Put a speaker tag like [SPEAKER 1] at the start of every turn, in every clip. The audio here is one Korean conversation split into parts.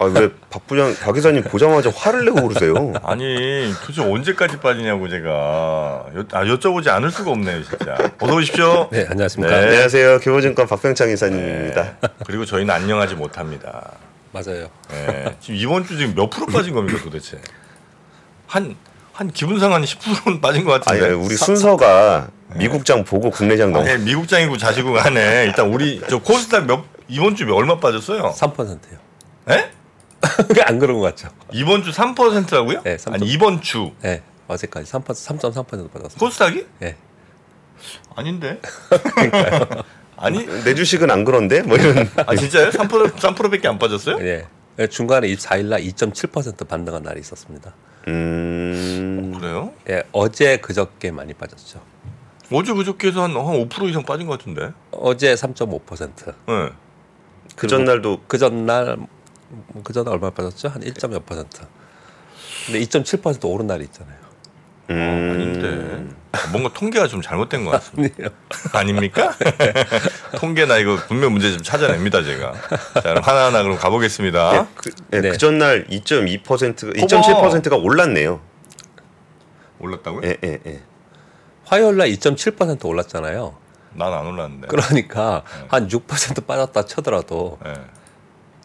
[SPEAKER 1] 아왜 박 부장 박 기자님 보자마자 화를 내고 그러세요?
[SPEAKER 2] 아니 도대체 언제까지 빠지냐고 제가 여, 아, 여쭤보지 않을 수가 없네요 진짜. 어서 오십시오.
[SPEAKER 3] 네, 안녕하십니까.
[SPEAKER 2] 네.
[SPEAKER 1] 안녕하세요. 교보증권 박병창 이사님입니다.
[SPEAKER 2] 그리고 저희는 안녕하지 못합니다.
[SPEAKER 3] 맞아요.
[SPEAKER 2] 네. 지금 이번 주 지금 몇 프로 빠진 겁니까 도대체? 한한 기분상 한 10%는 빠진 것
[SPEAKER 1] 아니
[SPEAKER 2] 같은데.
[SPEAKER 1] 우리 순서가 미국장 보고 국내장 넘어.
[SPEAKER 2] 아니, 미국장이고 자시고 간에 일단 우리 저 코스닥 몇 이번 주 얼마 빠졌어요?
[SPEAKER 3] 3%요.
[SPEAKER 2] 예?
[SPEAKER 3] 안 그런 것 같죠?
[SPEAKER 2] 이번 주 3%라고요?
[SPEAKER 3] 네, 3%.
[SPEAKER 2] 아니 이번 주
[SPEAKER 3] 네, 어제까지 3% 3.3% 빠졌어요.
[SPEAKER 2] 코스닥이?
[SPEAKER 3] 네.
[SPEAKER 2] 아닌데. 아니,
[SPEAKER 1] 내 주식은 안 그런데 뭐 이런.
[SPEAKER 2] 아 진짜요? 3% 3%밖에 안 빠졌어요?
[SPEAKER 3] 예. 중간에 24일 날 2.7% 반등한 날이 있었습니다.
[SPEAKER 1] 음.
[SPEAKER 2] 그래요?
[SPEAKER 3] 예, 어제 그저께 많이 빠졌죠.
[SPEAKER 2] 어제 그저께서 한, 한5% 이상 빠진 것 같은데.
[SPEAKER 3] 어제 3.5%.
[SPEAKER 2] 네.
[SPEAKER 1] 그 전날도
[SPEAKER 3] 그 전날 그 전날 얼마 빠졌죠? 한 1.몇 퍼센트. 근데 2.7% 오른 날이 있잖아요.
[SPEAKER 1] 음.
[SPEAKER 2] 아닌데. 뭔가 통계가 좀 잘못된 것 같습니다. 아닙니까? 통계 나 이거 분명 문제 좀 찾아냅니다 제가. 자 그럼 하나하나 그럼 가보겠습니다.
[SPEAKER 1] 예, 그, 예,
[SPEAKER 3] 네.
[SPEAKER 1] 그 전날 2.2% 2.7%가 올랐네요.
[SPEAKER 2] 올랐다고요?
[SPEAKER 1] 예, 예, 예.
[SPEAKER 3] 화요일 날 2.7% 올랐잖아요.
[SPEAKER 2] 난 안 올랐는데.
[SPEAKER 3] 그러니까
[SPEAKER 2] 네.
[SPEAKER 3] 한6% 빠졌다 쳐더라도
[SPEAKER 2] 예.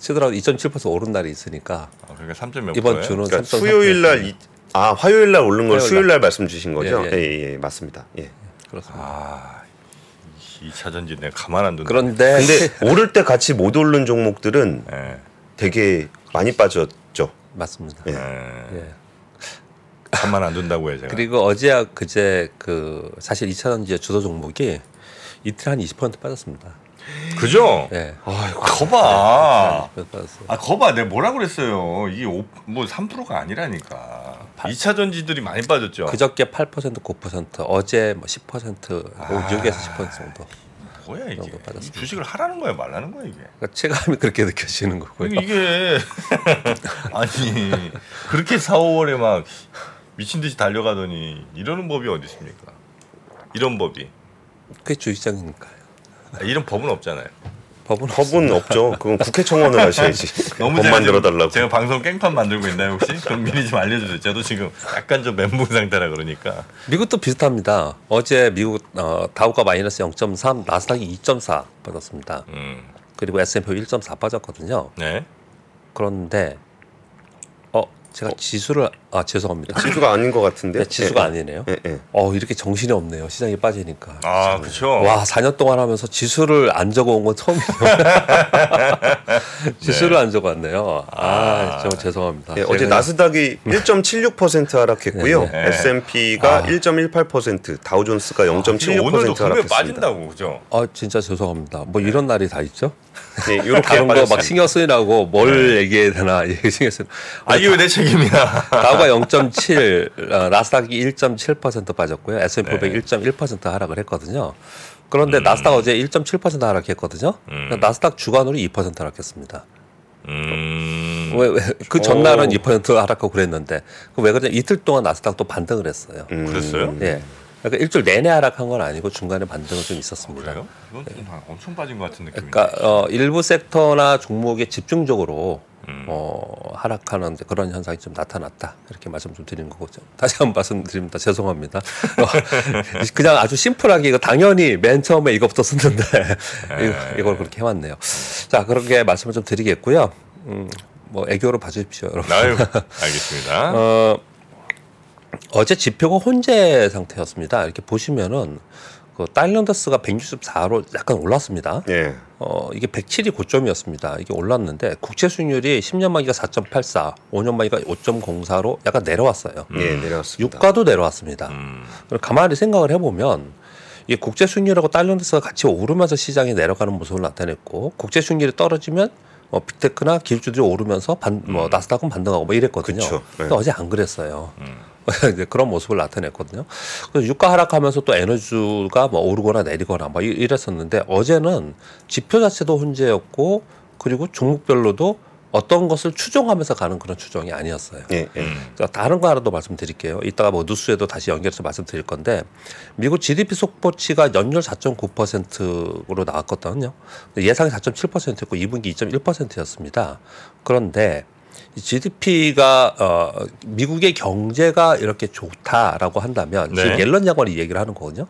[SPEAKER 3] 치더라도 2.7% 오른 날이 있으니까
[SPEAKER 2] 아, 그러니까 3점 몇
[SPEAKER 3] 이번? 주는
[SPEAKER 1] 그러니까
[SPEAKER 3] 3.3%.
[SPEAKER 1] 수요일 날 이, 아, 화요일 날 오른 걸
[SPEAKER 3] 화요일
[SPEAKER 1] 수요일
[SPEAKER 3] 날.
[SPEAKER 1] 날 말씀 주신 거죠?
[SPEAKER 3] 예,
[SPEAKER 1] 예,
[SPEAKER 3] 예.
[SPEAKER 1] 예, 예, 맞습니다. 예.
[SPEAKER 3] 그렇습니다.
[SPEAKER 2] 아, 2차 전지 내가 가만 안 둔다.
[SPEAKER 3] 그런데
[SPEAKER 1] 근데 오를 때 같이 못 오른 종목들은
[SPEAKER 2] 예.
[SPEAKER 1] 되게 많이 빠졌죠.
[SPEAKER 3] 맞습니다.
[SPEAKER 1] 예.
[SPEAKER 2] 예.
[SPEAKER 3] 예.
[SPEAKER 2] 가만 안 둔다고요 제가.
[SPEAKER 3] 그리고 어제야 그제 그 사실 2차 전지의 주도 종목이 이틀 한 20% 빠졌습니다.
[SPEAKER 2] 그죠?
[SPEAKER 3] 예.
[SPEAKER 2] 아, 거봐. 아, 거봐. 내가 뭐라 그랬어요. 이게 오, 뭐 3%가 아니라니까. 2차 전지들이 많이 빠졌죠.
[SPEAKER 3] 그저께 8% 9% 어제 뭐 10%
[SPEAKER 2] 아.
[SPEAKER 3] 6에서 10% 정도.
[SPEAKER 2] 뭐야 이게? 주식을 하라는 거야, 말라는 거야 이게?
[SPEAKER 3] 그러니까 체감이 그렇게 느껴지는 거고요.
[SPEAKER 2] 이게 아니 그렇게 4, 5월에 막 미친 듯이 달려가더니 이러는 법이 어디 있습니까? 이런 법이
[SPEAKER 3] 그게 주식장이니까요.
[SPEAKER 2] 아, 이런 법은 없잖아요.
[SPEAKER 3] 법은
[SPEAKER 1] 법은 없죠. 그건 국회 청원을 하셔야지.
[SPEAKER 2] 너무
[SPEAKER 1] 법
[SPEAKER 2] 제가
[SPEAKER 1] 만들어
[SPEAKER 2] 지금-
[SPEAKER 1] 달라고.
[SPEAKER 2] 제가 방송 깽판 만들고 있나요 혹시? 그럼 미리 좀 알려주세요. 저도 지금 약간 좀 멘붕 상태라 그러니까.
[SPEAKER 3] 미국도 비슷합니다. 어제 미국 어, 다우가 마이너스 0.3, 나스닥이 2.4 빠졌습니다.
[SPEAKER 2] 음,
[SPEAKER 3] 그리고 S&P 1.4 빠졌거든요.
[SPEAKER 2] 네.
[SPEAKER 3] 그런데 어 제가 지수를 아 죄송합니다.
[SPEAKER 1] 지수가 아닌 것 같은데.
[SPEAKER 3] 네, 지수가
[SPEAKER 1] 예,
[SPEAKER 3] 아니네요.
[SPEAKER 1] 예, 예.
[SPEAKER 3] 어 이렇게 정신이 없네요. 시장이 빠지니까.
[SPEAKER 2] 아, 그렇죠.
[SPEAKER 3] 와 4년 동안 하면서 지수를 안 적어온 건 처음이에요. 지수를 안 적어왔네요. 아,
[SPEAKER 2] 아.
[SPEAKER 3] 좀 죄송합니다.
[SPEAKER 1] 예, 어제 나스닥이 1.76% 하락했고요.
[SPEAKER 3] 네,
[SPEAKER 2] 네.
[SPEAKER 1] S&P가
[SPEAKER 3] 아.
[SPEAKER 1] 1.18%, 다우존스가
[SPEAKER 2] 지금 오늘도
[SPEAKER 1] 0.76%
[SPEAKER 2] 분명
[SPEAKER 1] 하락했습니다.
[SPEAKER 2] 빠진다고 그죠?
[SPEAKER 3] 아 진짜 죄송합니다. 뭐 이런 날이 다 있죠?
[SPEAKER 1] 네, 이렇게
[SPEAKER 3] 다른 거 막. 신경 쓰느라고 뭘 얘기해야 되나 신경 쓰.
[SPEAKER 2] 아 이게 왜내책 임이야?
[SPEAKER 3] 다우가 0.7, 어, 나스닥이 1.7% 빠졌고요. S&P 500
[SPEAKER 2] 네.
[SPEAKER 3] 1.1% 하락을 했거든요. 그런데 나스닥 어제 1.7% 하락했거든요.
[SPEAKER 2] 음.
[SPEAKER 3] 나스닥 주간으로 2% 하락했습니다.
[SPEAKER 2] 음.
[SPEAKER 3] 왜, 왜, 그 전날은
[SPEAKER 1] 오.
[SPEAKER 3] 2% 하락하고 그랬는데 그왜 그러냐 이틀 동안 나스닥도 반등을 했어요.
[SPEAKER 1] 음,
[SPEAKER 2] 그랬어요?
[SPEAKER 3] 예. 그러니까 일주일 내내 하락한 건 아니고 중간에 반등은 좀 있었습니다.
[SPEAKER 2] 그래요? 이건 좀 엄청 빠진 것 같은 느낌인데.
[SPEAKER 3] 그러니까 어, 일부 섹터나 종목에 집중적으로
[SPEAKER 2] 음.
[SPEAKER 3] 어, 하락하는 그런 현상이 좀 나타났다 이렇게 말씀 좀 드리는 거고 좀 다시 한 번 말씀드립니다 죄송합니다 어, 그냥 아주 심플하게 이거 당연히 맨 처음에 이거부터 썼는데 이거, 이걸 그렇게 해왔네요 자 그렇게 말씀을 좀 드리겠고요 음, 뭐 애교로 봐주십시오 여러분
[SPEAKER 2] 아유, 알겠습니다.
[SPEAKER 3] 어, 어제 지표가 혼재 상태였습니다 이렇게 보시면은 그 다일런더스가 164로 약간 올랐습니다.
[SPEAKER 1] 예.
[SPEAKER 3] 어, 이게 107이 고점이었습니다. 이게 올랐는데 국채 수익률이 10년 만기가 4.84, 5년 만기가 5.04로 약간 내려왔어요.
[SPEAKER 1] 예, 내려왔습니다.
[SPEAKER 3] 유가도 내려왔습니다.
[SPEAKER 2] 음.
[SPEAKER 3] 가만히 생각을 해보면 이 국제 수익률하고 달러에서 같이 오르면서 시장이 내려가는 모습을 나타냈고 국제 수익률이 떨어지면 뭐 빅테크나 기술주들이 오르면서 반, 뭐 나스닥은 반등하고 뭐 이랬거든요.
[SPEAKER 1] 그쵸. 네.
[SPEAKER 3] 어제 안 그랬어요.
[SPEAKER 2] 음.
[SPEAKER 3] 이제 그런 모습을 나타냈거든요. 그래서 유가 하락하면서 또 에너지가 뭐 오르거나 내리거나 뭐 이- 이랬었는데 어제는 지표 자체도 혼재였고 그리고 종목별로도 어떤 것을 추종하면서 가는 그런 추종이 아니었어요.
[SPEAKER 1] 예, 예.
[SPEAKER 2] 음.
[SPEAKER 3] 자, 다른 거 하나 더 말씀드릴게요. 이따가 뭐 뉴스에도 다시 연결해서 말씀드릴 건데 미국 GDP 속보치가 연율 4.9%로 나왔거든요. 예상이 4.7%였고 2분기 2.1%였습니다. 그런데 GDP가 어, 미국의 경제가 이렇게 좋다라고 한다면 지금
[SPEAKER 2] 네.
[SPEAKER 3] 옐런 장관이 얘기를 하는 거거든요.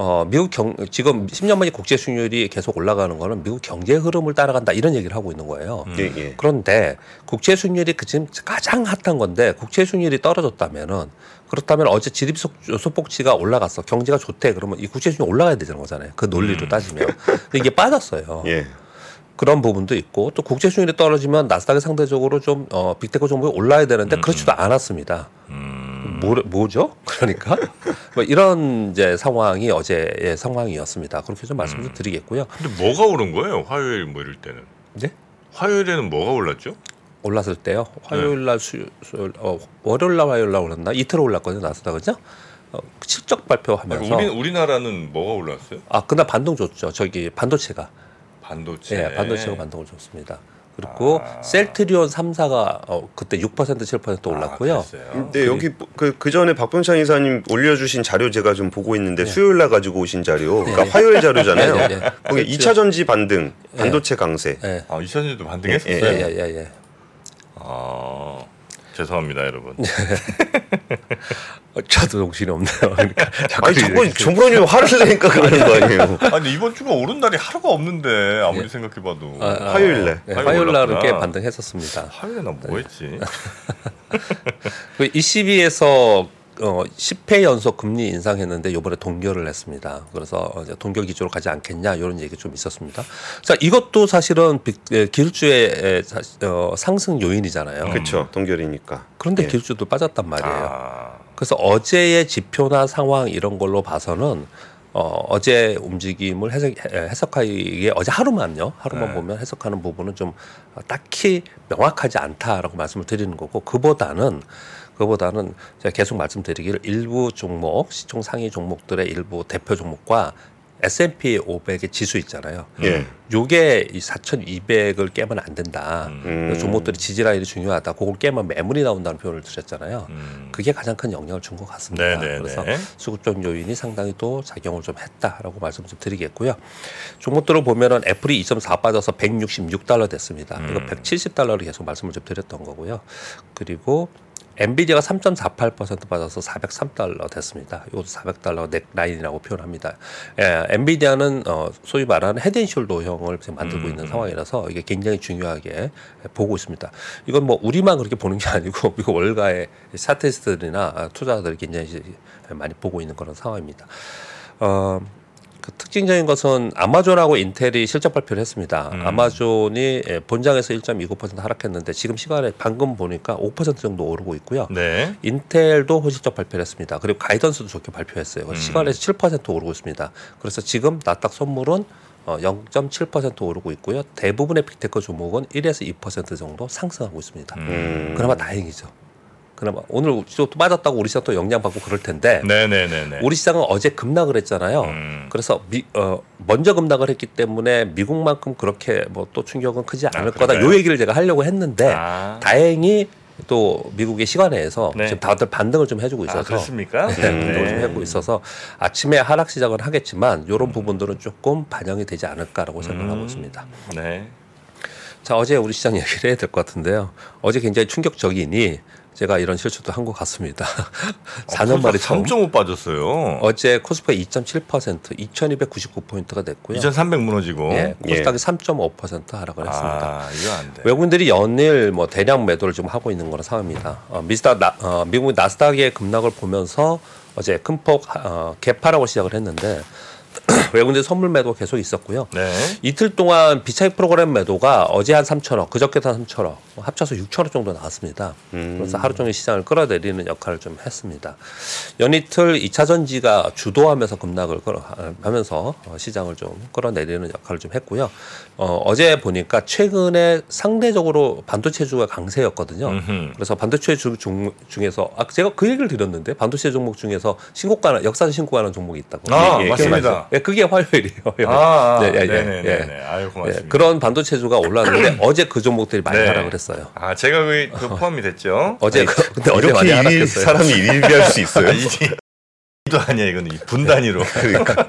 [SPEAKER 3] 어, 미국 경 지금 10년 만에 국제 수익률이 계속 올라가는 거는 미국 경제 흐름을 따라간다 이런 얘기를 하고 있는 거예요.
[SPEAKER 2] 음.
[SPEAKER 1] 예, 예.
[SPEAKER 3] 그런데 국채 수익률이 그 지금 가장 핫한 건데 국채 수익률이 떨어졌다면은 그렇다면 어제 속, 소폭치가 올라갔어 경제가 좋대 그러면 이 국채 수익률 올라가야 되는 거잖아요 그 논리로
[SPEAKER 2] 음.
[SPEAKER 3] 따지면 근데 이게 빠졌어요
[SPEAKER 1] 예.
[SPEAKER 3] 그런 부분도 있고 또 국채 수익률이 떨어지면 나스닥이 상대적으로 좀 어, 빅테크 종목이 올라야 되는데 그렇지도 않았습니다
[SPEAKER 2] 음.
[SPEAKER 3] 뭐, 뭐죠? 그러니까 뭐 이런 이제 상황이 어제의 상황이었습니다. 그렇게 좀 말씀 좀 드리겠고요.
[SPEAKER 2] 근데 뭐가 오른 거예요? 화요일 뭐 이럴 때는.
[SPEAKER 3] 이제
[SPEAKER 2] 화요일에는 뭐가 올랐죠?
[SPEAKER 3] 올랐을 때요. 화요일 날 수, 수요일 어, 월요일 날 화요일 날 올랐나? 이틀 올랐거든요. 나스닥 그죠? 어, 실적 발표하면서
[SPEAKER 2] 우리 우리나라는 뭐가 올랐어요?
[SPEAKER 3] 아 그날 반동 줬죠. 저기 반도체가
[SPEAKER 2] 반도체.
[SPEAKER 3] 예, 반도체가 반동을 줬습니다. 그리고
[SPEAKER 2] 아.
[SPEAKER 3] 셀트리온 3사가 어, 그때 6% 7% 올랐고요.
[SPEAKER 2] 아?
[SPEAKER 1] 근데 여기 그, 그 전에 박병창 이사님 올려주신 자료 제가 좀 보고 있는데 수요일 날 가지고 오신 자료, 그러니까
[SPEAKER 3] 네.
[SPEAKER 1] 화요일 자료잖아요.
[SPEAKER 3] 네, 네, 네.
[SPEAKER 1] 거기
[SPEAKER 3] 그렇죠.
[SPEAKER 1] 2차 전지 반등, 반도체 강세.
[SPEAKER 3] 예.
[SPEAKER 2] 아, 이천년도
[SPEAKER 1] 예,
[SPEAKER 2] 반등했었어요.
[SPEAKER 3] 예, 예, 예, 예.
[SPEAKER 2] 아, 죄송합니다, 여러분.
[SPEAKER 3] 어, 저도 정신이 없네요. 그러니까
[SPEAKER 1] 아니 자꾸 정부로님 화를 내니까 그러는 거 아니에요?
[SPEAKER 2] 아, 근데 이번 주가 오른 날이 하루가 없는데 아무리
[SPEAKER 3] 예.
[SPEAKER 2] 생각해봐도
[SPEAKER 3] 아, 아,
[SPEAKER 1] 화요일 날.
[SPEAKER 3] 네,
[SPEAKER 2] 화요일
[SPEAKER 3] 화요일 날은 꽤. 반등했었습니다.
[SPEAKER 2] 화요일에 나 뭐했지?
[SPEAKER 3] 그 ECB에서 어, 10회 연속 금리 인상했는데 이번에 동결을 했습니다. 그래서 이제 동결 기조로 가지 않겠냐 이런 얘기 좀 있었습니다. 자 이것도 사실은 빅- 예, 사- 어, 상승 요인이잖아요.
[SPEAKER 1] 그렇죠. 동결이니까.
[SPEAKER 3] 그런데
[SPEAKER 1] 예.
[SPEAKER 3] 기술주도 빠졌단 말이에요.
[SPEAKER 2] 아,
[SPEAKER 3] 그래서 어제의 지표나 상황 이런 걸로 봐서는 어, 어제 움직임을 해석, 해석하기에 어제 하루만요. 하루만
[SPEAKER 2] 네.
[SPEAKER 3] 보면 해석하는 부분은 좀 딱히 명확하지 않다라고 말씀을 드리는 거고 그보다는 그보다는 제가 계속 말씀드리기를 일부 종목 시총 상위 종목들의 일부 대표 종목과 S&P 500의 지수 있잖아요.
[SPEAKER 1] 예.
[SPEAKER 3] 요게 이 4,200을 깨면 안 된다.
[SPEAKER 2] 음.
[SPEAKER 1] 음.
[SPEAKER 3] 종목들이 지지 라인이 중요하다. 그걸 깨면 매물이 나온다는 표현을 드렸잖아요.
[SPEAKER 2] 음.
[SPEAKER 3] 그게 가장 큰 영향을 준 것 같습니다.
[SPEAKER 2] 네네네.
[SPEAKER 3] 그래서 수급적 요인이 상당히 또 작용을 좀 했다라고 말씀 좀 드리겠고요. 종목들을 보면은 애플이 2.4 빠져서 166달러 됐습니다. 이거
[SPEAKER 2] 음.
[SPEAKER 3] 170달러를 계속 말씀을 좀 드렸던 거고요. 그리고 엔비디아가 3.48% 빠져서 403달러 됐습니다. 이것도 400달러 넥 라인이라고 표현합니다. 예, 엔비디아는 어, 소위 말하는 헤드앤숄더형을 지금 만들고
[SPEAKER 2] 음,
[SPEAKER 3] 있는
[SPEAKER 2] 음.
[SPEAKER 3] 상황이라서 이게 굉장히 중요하게 보고 있습니다. 이건 뭐 우리만 그렇게 보는 게 아니고 미국 월가의 사테스트들이나 투자자들이 굉장히 많이 보고 있는 그런 상황입니다. 어, 그 특징적인 것은 아마존하고 인텔이 실적 발표를 했습니다.
[SPEAKER 2] 음.
[SPEAKER 3] 아마존이 예, 본장에서 1.29% 하락했는데 지금 시간에 방금 보니까 5% 정도 오르고 있고요.
[SPEAKER 2] 네.
[SPEAKER 3] 인텔도 호실적 발표를 했습니다. 그리고 가이던스도 좋게 발표했어요.
[SPEAKER 2] 음.
[SPEAKER 3] 시간에서 7% 오르고 있습니다. 그래서 지금 나딱 선물은 어, 0.7% 오르고 있고요. 대부분의 빅테크 종목은 1에서 2% 정도 상승하고 있습니다.
[SPEAKER 1] 음.
[SPEAKER 3] 그나마 다행이죠. 그나마 오늘 또 빠졌다고 우리 시장 또 영향 받고 그럴 텐데
[SPEAKER 2] 네네네네.
[SPEAKER 3] 우리 시장은 어제 급락을 했잖아요.
[SPEAKER 2] 음.
[SPEAKER 3] 그래서 미, 어, 먼저 급락을 했기 때문에 미국만큼 그렇게 뭐 또 충격은 크지 않을
[SPEAKER 2] 아,
[SPEAKER 3] 거다.
[SPEAKER 2] 요
[SPEAKER 3] 얘기를 제가 하려고 했는데
[SPEAKER 2] 아.
[SPEAKER 3] 다행히 또 미국의 시간에서
[SPEAKER 2] 네.
[SPEAKER 3] 지금 다들 반등을 좀 해주고 있어서
[SPEAKER 2] 아, 그렇습니까?
[SPEAKER 3] 네, 반등을 좀 하고 있어서 아침에 하락 시작은 하겠지만 이런 부분들은 조금 반영이 되지 않을까라고 생각하고
[SPEAKER 2] 음.
[SPEAKER 3] 있습니다.
[SPEAKER 2] 네.
[SPEAKER 3] 자 어제 우리 시장 얘기를 해야 될 것 같은데요. 어제 굉장히 충격적이니 제가 이런 실수도 한 것 같습니다. 4년 만에 처음.
[SPEAKER 2] 3.5 빠졌어요.
[SPEAKER 3] 어제 코스피가 2.7% 2,299포인트가 됐고요.
[SPEAKER 2] 2,300 무너지고.
[SPEAKER 3] 예, 코스닥이 3.5% 하락을 했습니다.
[SPEAKER 2] 아, 이거 안 돼.
[SPEAKER 3] 외국인들이 연일 뭐 대량 매도를 지금 하고 있는 그런 상황입니다. 어, 미스닥 나, 어, 미국 나스닥의 급락을 보면서 어제 큰 폭 어, 개파라고 시작을 했는데 외국인들 선물 매도 계속 있었고요.
[SPEAKER 2] 네.
[SPEAKER 3] 이틀 동안 비차익 프로그램 매도가 어제 한 3천억, 그저께도 한 3천억, 합쳐서 6천억 정도 나왔습니다. 그래서 하루 종일 시장을 끌어내리는 역할을 좀 했습니다. 연이틀 2차 전지가 주도하면서 급락을 끌어, 하면서 어, 시장을 좀 끌어내리는 역할을 좀 했고요. 어, 어제 보니까 최근에 상대적으로 반도체주가 강세였거든요.
[SPEAKER 2] 음흠.
[SPEAKER 3] 그래서 반도체 주, 중, 중에서 아 제가 그 얘기를 드렸는데 반도체 종목 중에서 신고가 역사 신고가는 종목이 있다고.
[SPEAKER 2] 아,
[SPEAKER 3] 예,
[SPEAKER 2] 맞습니다.
[SPEAKER 3] 예, 네, 그게 화요일이에요.
[SPEAKER 2] 아,
[SPEAKER 3] 네, 예, 예,
[SPEAKER 2] 네네네.
[SPEAKER 3] 예.
[SPEAKER 2] 아유 고맙습니다.
[SPEAKER 3] 예, 그런 반도체주가 올랐는데 어제 그 종목들이 많이
[SPEAKER 2] 네.
[SPEAKER 3] 하락을 했어요.
[SPEAKER 2] 아 제가 그, 그 포함이 됐죠.
[SPEAKER 3] 어제 그, 근데 어제 많이 하락했어요.
[SPEAKER 1] 사람이 일비할 수 있어요.
[SPEAKER 2] 아, 도 아니야 이거는 이 분단위로.
[SPEAKER 1] 그러니까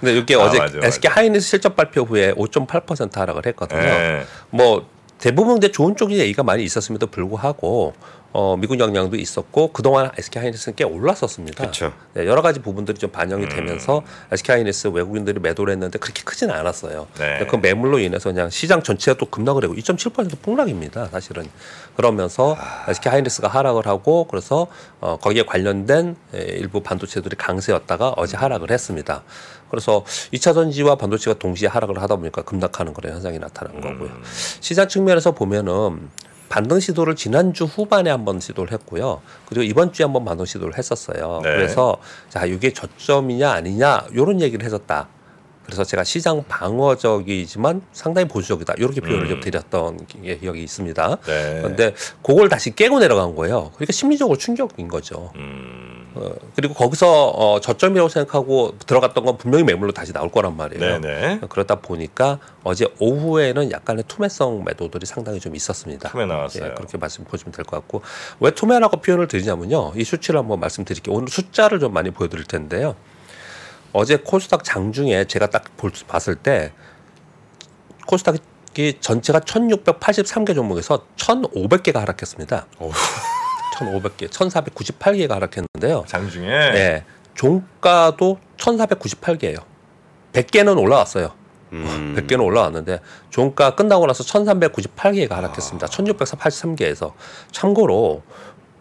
[SPEAKER 3] 근데 이게
[SPEAKER 2] 아,
[SPEAKER 3] 어제
[SPEAKER 2] 맞아,
[SPEAKER 3] SK 하이닉스 실적 발표 후에 5.8% 하락을 했거든요.
[SPEAKER 2] 네.
[SPEAKER 3] 뭐 대부분 근데 좋은 쪽이 얘기가 많이 있었음에도 불구하고 어, 미국 영향도 있었고 그동안 SK 하이닉스는 꽤 올랐었습니다. 네, 여러 가지 부분들이 좀 반영이
[SPEAKER 2] 음.
[SPEAKER 3] 되면서 SK 하이닉스 외국인들이 매도를 했는데 그렇게 크지는 않았어요.
[SPEAKER 2] 네.
[SPEAKER 3] 그 매물로 인해서 그냥 시장 전체가 또 급락을 하고 2.7% 폭락입니다. 사실은 그러면서 SK 하이닉스가 하락을 하고 그래서 어, 거기에 관련된 에, 일부 반도체들이 강세였다가 어제 하락을 했습니다. 그래서 2차 전지와 반도체가 동시에 하락을 하다 보니까 급락하는 그런 현상이 나타난 거고요. 시장 측면에서 보면은 반등 시도를 지난주 후반에 한번 시도를 했고요. 그리고 이번 주에 한번 반등 시도를 했었어요.
[SPEAKER 2] 네.
[SPEAKER 3] 그래서 자, 이게 저점이냐 아니냐 요런 얘기를 했었다. 그래서 제가 시장 방어적이지만 상당히 보수적이다. 이렇게 표현을
[SPEAKER 2] 음.
[SPEAKER 3] 좀 드렸던 기- 기억이 있습니다.
[SPEAKER 2] 네.
[SPEAKER 3] 그런데 그걸 다시 깨고 내려간 거예요. 그러니까 심리적으로 충격인 거죠.
[SPEAKER 2] 음.
[SPEAKER 3] 어, 그리고 거기서 어, 저점이라고 생각하고 들어갔던 건 분명히 매물로 다시 나올 거란 말이에요.
[SPEAKER 2] 네네.
[SPEAKER 3] 그러다 보니까 어제 오후에는 약간의 투매성 매도들이 상당히 좀 있었습니다.
[SPEAKER 2] 투매 나왔어요.
[SPEAKER 3] 예, 그렇게 말씀 보시면 될 것 같고 왜 투매라고 표현을 드리냐면요. 이 수치를 한번 말씀드릴게요. 오늘 숫자를 좀 많이 보여드릴 텐데요. 어제 코스닥 장중에 제가 딱 볼, 봤을 때 코스닥이 전체가 1,683개 종목에서 1,500개가 하락했습니다.
[SPEAKER 2] 어후.
[SPEAKER 3] 1,500개, 1,498개가 하락했는데요.
[SPEAKER 2] 장중에
[SPEAKER 3] 네, 종가도 1,498개예요. 100개는 올라왔어요.
[SPEAKER 1] 음.
[SPEAKER 3] 100개는 올라왔는데 종가 끝나고 나서 1,398개가 하락했습니다. 1,683개에서 참고로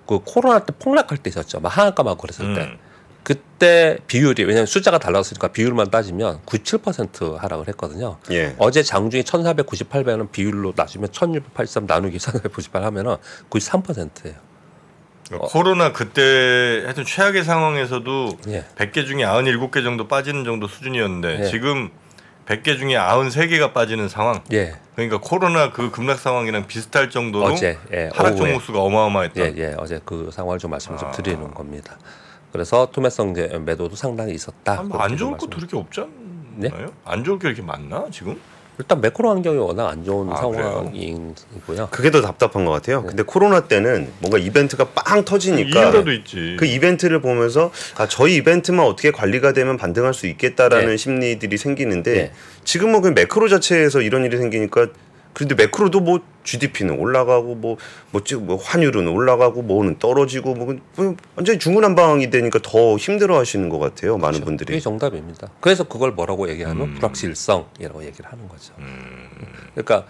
[SPEAKER 3] 그 코로나 때 폭락할 때 있었죠. 막 하한가 막 그랬을 때
[SPEAKER 2] 음.
[SPEAKER 3] 그때 비율이 왜냐하면 숫자가 달랐으니까 비율만 따지면 97% 하락을 했거든요.
[SPEAKER 1] 예.
[SPEAKER 3] 어제 장중에 1,498배는 비율로 따지면 1,683 나누기 1,498 하면은 93%예요.
[SPEAKER 2] 그러니까 코로나 그때 하여튼 최악의 상황에서도
[SPEAKER 3] 예.
[SPEAKER 2] 100개 중에 97개 정도 빠지는 정도 수준이었는데
[SPEAKER 3] 예.
[SPEAKER 2] 지금 100개 중에 93개가 빠지는 상황.
[SPEAKER 3] 예.
[SPEAKER 2] 그러니까 코로나 그 급락 상황이랑 비슷할 정도로
[SPEAKER 3] 어제 예,
[SPEAKER 2] 하락
[SPEAKER 3] 오후에.
[SPEAKER 2] 종목 수가 어마어마했다.
[SPEAKER 3] 예, 예, 어제 그 상황을 좀 말씀을 좀
[SPEAKER 2] 아.
[SPEAKER 3] 드리는 겁니다. 그래서 투매성 매도도 상당히 있었다.
[SPEAKER 2] 아니, 뭐안
[SPEAKER 3] 그렇게
[SPEAKER 2] 좋을
[SPEAKER 3] 좀
[SPEAKER 2] 것도
[SPEAKER 3] 말씀-
[SPEAKER 2] 그렇게 없지
[SPEAKER 3] 네?
[SPEAKER 2] 않나요? 안 좋을 게 이렇게 많나 지금?
[SPEAKER 3] 일단 매크로 환경이 워낙 안 좋은
[SPEAKER 2] 아,
[SPEAKER 3] 상황이고요.
[SPEAKER 1] 그게 더 답답한 것 같아요. 근데 코로나 때는 뭔가 이벤트가 빵 터지니까
[SPEAKER 2] 이유라도 있지.
[SPEAKER 1] 그 이벤트를 보면서 아 저희 이벤트만 어떻게 관리가 되면 반등할 수 있겠다라는
[SPEAKER 3] 네.
[SPEAKER 1] 심리들이 생기는데
[SPEAKER 3] 네.
[SPEAKER 1] 지금은 그 매크로 자체에서 이런 일이 생기니까 그런데 매크로도 뭐 GDP는 올라가고 뭐, 뭐, 지- 뭐 환율은 올라가고 뭐는 떨어지고 뭐, 뭐 완전히 중구난방이 되니까 더 힘들어하시는 것 같아요 많은
[SPEAKER 3] 그게
[SPEAKER 1] 분들이.
[SPEAKER 3] 정답입니다. 그래서 그걸 뭐라고 얘기하면
[SPEAKER 2] 음.
[SPEAKER 3] 불확실성이라고 얘기를 하는 거죠.
[SPEAKER 2] 음.
[SPEAKER 3] 그러니까